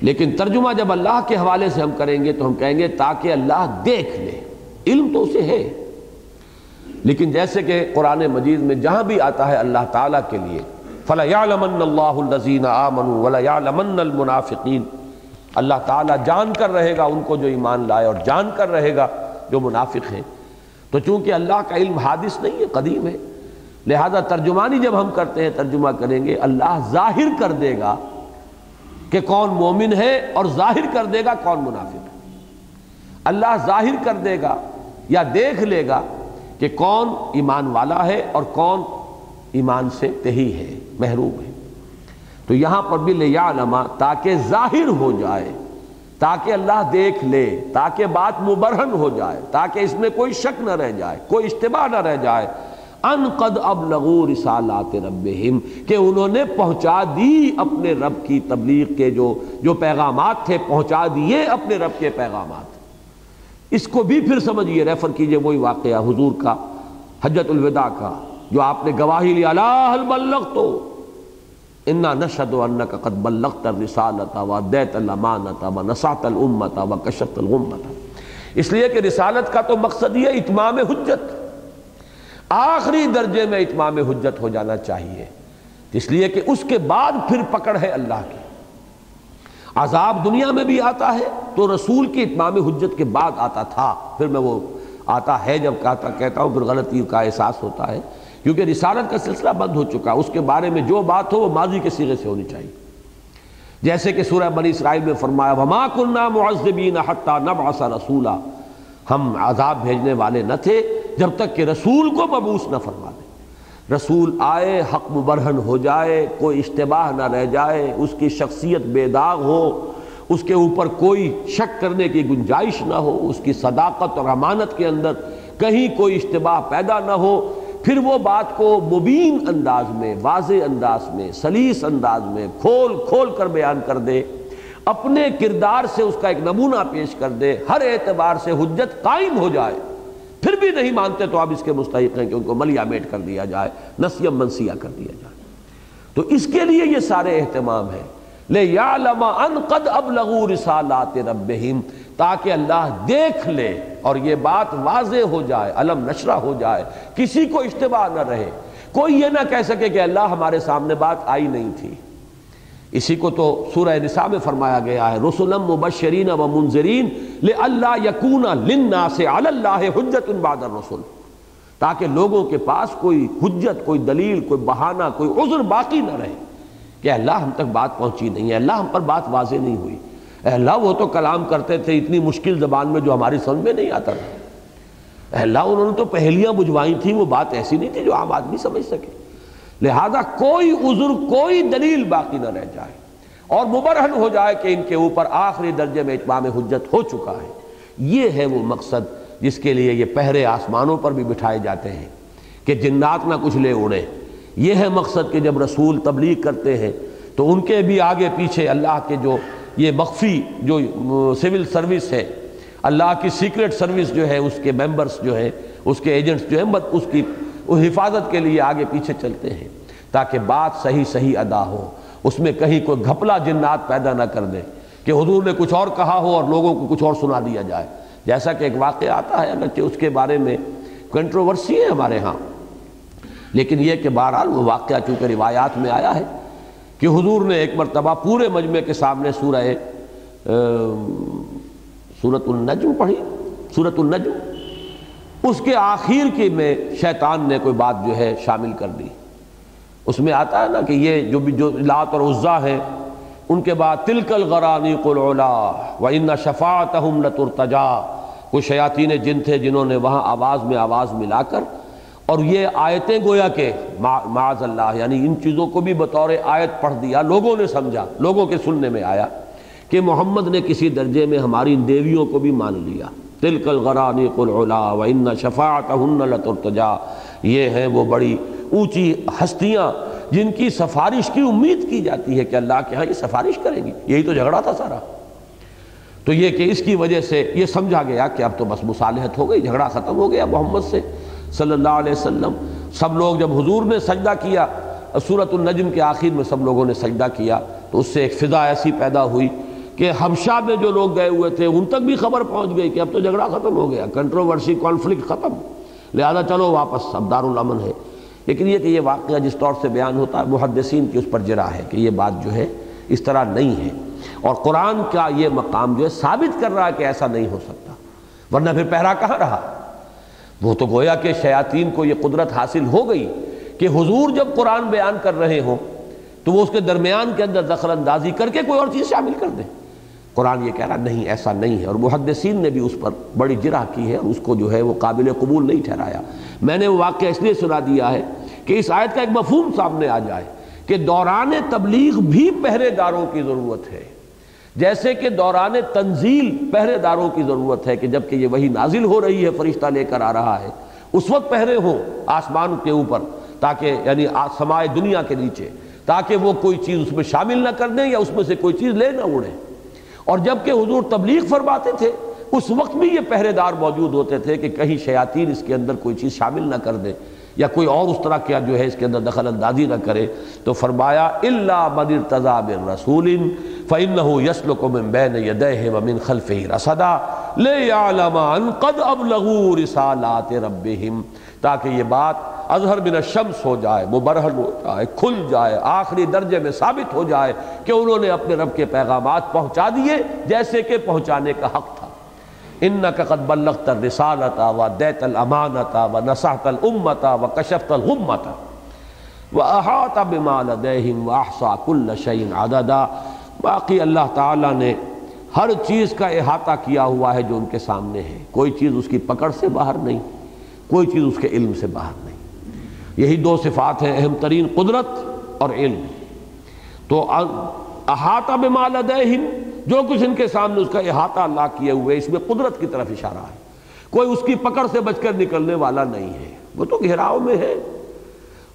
لیکن ترجمہ جب اللہ کے حوالے سے ہم کریں گے تو ہم کہیں گے تاکہ اللہ دیکھ لے۔ علم تو اسے ہے۔ لیکن جیسے کہ قرآن مجید میں جہاں بھی آتا ہے اللہ تعالیٰ کے لیے، فلا يعلمن اللہ الذین آمنوا ولا اللہ تعالیٰ جان کر رہے گا ان کو جو ایمان لائے اور جان کر رہے گا جو منافق ہیں۔ تو چونکہ اللہ کا علم حادث نہیں ہے، قدیم ہے، لہذا ترجمانی جب ہم کرتے ہیں، ترجمہ کریں گے، اللہ ظاہر کر دے گا کہ کون مومن ہے اور ظاہر کر دے گا، کون منافق ہے۔ اللہ ظاہر کر دے گا یا دیکھ لے گا کہ کون ایمان والا ہے اور کون ایمان سے تہی ہے، محروم ہے۔ تو یہاں پر بھی لے تاکہ ظاہر ہو جائے، تاکہ اللہ دیکھ لے، تاکہ بات مبرہن ہو جائے، تاکہ اس میں کوئی شک نہ رہ جائے، کوئی اشتباہ نہ رہ جائے۔ ان قد ابلغوا رسالات ربہم، کہ انہوں نے پہنچا دی اپنے رب کی تبلیغ کے جو جو پیغامات تھے، پہنچا دیے اپنے رب کے پیغامات۔ اس کو بھی پھر سمجھیے، ریفر کیجیے وہی واقعہ حضور کا، حجت الوداع کا، جو آپ نے گواہی لیا، لا حل بلغتو؟ انا نشہد انکا قد بلغت الرسالتا و دیت الامانتا و نسات الامتا و کشت اس لیے کہ رسالت کا تو مقصد یہ اتمام حجت۔ آخری درجے میں اتمام حجت ہو جانا چاہیے۔ اس لیے کہ اس کے بعد پھر پکڑ ہے اللہ کی۔ عذاب دنیا میں بھی آتا ہے تو رسول کی اتمام حجت کے بعد آتا تھا۔ پھر میں وہ آتا ہے جب کہتا کہتا ہوں، پھر غلطی کا احساس ہوتا ہے۔ کیونکہ رسالت کا سلسلہ بند ہو چکا۔ اس کے بارے میں جو بات ہو وہ ماضی کے سیغے سے ہونی چاہیے۔ جیسے کہ سورہ بنی اسرائیل میں فرمایا، وما كُنَّا مُعَذِّبِينَ حَتَّى نَبْعَثَ رَسُولًا۔ ہم عذاب بھیجنے والے نہ تھے۔ جب تک کہ رسول کو مبوس نہ فرما دے۔ رسول آئے، حق مبرہن ہو جائے، کوئی اشتباہ نہ رہ جائے، اس کی شخصیت بے داغ ہو، اس کے اوپر کوئی شک کرنے کی گنجائش نہ ہو، اس کی صداقت اور امانت کے اندر کہیں کوئی اشتباہ پیدا نہ ہو، پھر وہ بات کو مبین انداز میں، واضح انداز میں، سلیس انداز میں کھول کھول کر بیان کر دے۔ اپنے کردار سے اس کا ایک نمونہ پیش کر دے۔ ہر اعتبار سے حجت قائم ہو جائے۔ پھر بھی نہیں مانتے تو اب اس کے مستحق ہیں کہ ان کو ملیا میٹ کر دیا جائے، نسیم منسیہ کر دیا جائے۔ تو اس کے لیے یہ سارے اہتمام ہیں۔ لے یا لما ان قد اب لغو رسالات ربہم، تاکہ اللہ دیکھ لے اور یہ بات واضح ہو جائے، علم نشرہ ہو جائے، کسی کو اشتباہ نہ رہے۔ کوئی یہ نہ کہہ سکے کہ اللہ ہمارے سامنے بات آئی نہیں تھی۔ اسی کو تو سورہ نساء میں فرمایا گیا ہے رسولم مبشرین و منظرین لِأَلَّا يَكُونَ لِلنَّاسِ عَلَى اللَّهِ حُجَّةٌ بَعْدَ الرسول تاکہ لوگوں کے پاس کوئی حجت، کوئی دلیل، کوئی بہانہ، کوئی عذر باقی نہ رہے کہ اللہ ہم تک بات پہنچی نہیں ہے اللہ ہم پر بات واضح نہیں ہوئی۔ اللہ وہ تو کلام کرتے تھے اتنی مشکل زبان میں جو ہماری سمجھ میں نہیں آتا تھا۔ اللہ انہوں نے تو پہلیاں بجوائی تھیں، وہ بات ایسی نہیں تھی جو عام آدمی سمجھ سکے۔ لہذا کوئی عذر، کوئی دلیل باقی نہ رہ جائے۔ اور مبرہن ہو جائے کہ ان کے اوپر آخری درجے میں اتمام حجت ہو چکا ہے۔ یہ ہے وہ مقصد جس کے لیے یہ پہرے آسمانوں پر بھی بٹھائے جاتے ہیں کہ جنات نہ کچھ لے اڑے یہ ہے مقصد کہ جب رسول تبلیغ کرتے ہیں تو ان کے بھی آگے پیچھے اللہ کے جو یہ مخفی، جو سول سروس ہے، اللہ کی سیکرٹ سروس جو ہے، اس کے ممبرز جو ہیں، اس کے ایجنٹس جو ہیں اس کی حفاظت کے لیے آگے پیچھے چلتے ہیں تاکہ بات صحیح صحیح ادا ہو۔ اس میں کہیں کوئی گھپلا جنات پیدا نہ کر دے کہ حضور نے کچھ اور کہا ہو اور لوگوں کو کچھ اور سنا دیا جائے۔ جیسا کہ ایک واقعہ آتا ہے، اگرچہ اس کے بارے میں کنٹروورسی ہے ہمارے ہاں۔ لیکن یہ کہ بہرحال وہ واقعہ چونکہ روایات میں آیا ہے کہ حضور نے ایک مرتبہ پورے مجمع کے سامنے سورہ سورت النجم پڑھی۔ سورت النجم اس کے آخر کی میں شیطان نے کوئی بات جو ہے شامل کر دی۔ اس میں آتا ہے نا کہ یہ جو بھی جو لات اور عزا ہے ان کے بعد تلکل غرانی قلعلا و ان شفاعتہم لترتجا۔ کچھ شیاطین جن تھے جنہوں نے وہاں آواز میں آواز ملا کر۔ اور یہ آیتیں گویا کہ معاذ اللہ یعنی ان چیزوں کو بھی بطور آیت پڑھ دیا، لوگوں نے سمجھا، لوگوں کے سننے میں آیا کہ محمد نے کسی درجے میں ہماری ان دیویوں کو بھی مان لیا۔ تلک الغرانی قلعلا و ان شفاعتہن لترتجا۔ یہ ہیں وہ بڑی اونچی ہستیاں جن کی سفارش کی امید کی جاتی ہے کہ اللہ کے ہاں یہ سفارش کریں گی۔ یہی تو جھگڑا تھا سارا۔ تو یہ کہ اس کی وجہ سے یہ سمجھا گیا کہ اب تو بس مصالحت ہو گئی، جھگڑا ختم ہو گیا محمد سے۔ صلی اللہ علیہ وسلم، سب لوگ جب حضور نے سجدہ کیا صورت النجم کے آخر میں سب لوگوں نے سجدہ کیا، تو اس سے ایک فضا ایسی پیدا ہوئی کہ حبشہ میں جو لوگ گئے ہوئے تھے، ان تک بھی خبر پہنچ گئی کہ اب تو جھگڑا ختم ہو گیا کنٹروورسی کانفلکٹ ختم۔ لہذا چلو واپس، اب دارالامن ہے۔ لیکن یہ کہ یہ واقعہ جس طور سے بیان ہوتا ہے، محدثین کی اس پر جرا ہے کہ یہ بات جو ہے اس طرح نہیں ہے۔ اور قرآن کا یہ مقام جو ہے، ثابت کر رہا ہے کہ ایسا نہیں ہو سکتا۔ ورنہ پھر پہرا کہاں رہا؟ وہ تو گویا کہ شیاطین کو یہ قدرت حاصل ہو گئی کہ حضور جب قرآن بیان کر رہے ہوں، تو وہ اس کے درمیان کے اندر دخل اندازی کر کے کوئی اور چیز شامل کر دیں قرآن یہ کہہ رہا نہیں، ایسا نہیں ہے۔ اور محدثین نے بھی اس پر بڑی جرح کی ہے اور اس کو جو ہے وہ قابل قبول نہیں ٹھہرایا۔ میں نے وہ واقعہ اس لیے سنا دیا ہے کہ اس آیت کا ایک مفہوم سامنے آ جائے کہ دوران تبلیغ بھی پہرے داروں کی ضرورت ہے۔ جیسے کہ دوران تنزیل پہرے داروں کی ضرورت ہے کہ جبکہ یہ وہی نازل ہو رہی ہے، فرشتہ لے کر آ رہا ہے۔ اس وقت پہرے ہوں، آسمان کے اوپر، تاکہ یعنی سمائے دنیا کے نیچے، تاکہ وہ کوئی چیز اس میں شامل نہ کر دیں یا اس میں سے کوئی چیز لے نہ اڑے اور جبکہ حضور تبلیغ فرماتے تھے، اس وقت بھی یہ پہرے دار موجود ہوتے تھے کہ کہیں شیاطین اس کے اندر کوئی چیز شامل نہ کر دے یا کوئی اور اس طرح کیا جو ہے اس کے اندر دخل اندازی نہ کرے۔ تو فرمایا اللہ بدر تضاب رسول فَإِنَّهُ يَسْلُكُ مِن بَيْنِ يَدَيْهِ وَمِن خَلْفِهِ رَسَدًا لِيَعْلَمَ أَن قَدْ أَبْلَغُوا رِسَالَاتِ رَبِّهِمْ تاکہ یہ بات اظہر بن الشمس ہو جائے، مبرہن ہو جائے، کھل جائے، آخری درجے میں ثابت ہو جائے کہ انہوں نے اپنے رب کے پیغامات پہنچا دیے جیسے کہ پہنچانے کا حق تھا۔ انک قد بلغت الرسالتا و دیت الامانتا و نصحت الامتا و کشفت الغمتا و احاط بما لدیہم و احصا کل شیء عددا۔ باقی اللہ تعالیٰ نے ہر چیز کا احاطہ کیا ہوا ہے جو ان کے سامنے ہے۔ کوئی چیز اس کی پکڑ سے باہر نہیں، کوئی چیز اس کے علم سے باہر نہیں۔ یہی دو صفات ہیں، اہم ترین قدرت اور علم۔ تو احاطہ بما لدیہم جو کچھ ان کے سامنے اس کا احاطہ اللہ کیے ہوئے، اس میں قدرت کی طرف اشارہ ہے۔ کوئی اس کی پکڑ سے بچ کر نکلنے والا نہیں ہے۔ وہ تو گھیراؤ میں ہے۔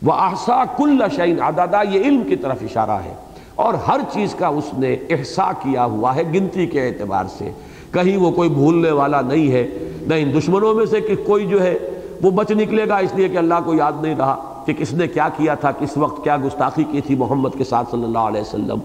وہ احسا کل شعین عدادہ یہ علم کی طرف اشارہ ہے۔ اور ہر چیز کا اس نے احسا کیا ہوا ہے گنتی کے اعتبار سے۔ کہیں وہ کوئی بھولنے والا نہیں ہے، نہ ان دشمنوں میں سے کہ کوئی جو ہے وہ بچ نکلے گا اس لیے کہ اللہ کو یاد نہیں رہا کہ کس نے کیا کیا تھا، کس وقت کیا گستاخی کی تھی محمد کے ساتھ صلی اللہ علیہ وسلم۔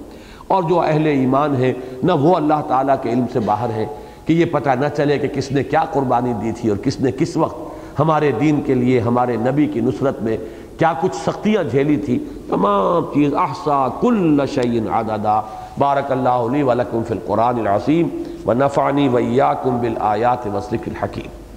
اور جو اہل ایمان ہیں، نہ وہ اللہ تعالیٰ کے علم سے باہر ہیں کہ یہ پتہ نہ چلے کہ کس نے کیا قربانی دی تھی اور کس نے کس وقت ہمارے دین کے لیے، ہمارے نبی کی نصرت میں کیا کچھ سختیاں جھیلی تھی۔ تمام چیز احسا کل شعین عددا۔ بارک اللہ علی ولکم فی القرآن العظیم۔ و نفعنی ویاکم بالآیات وصلک الحکیم۔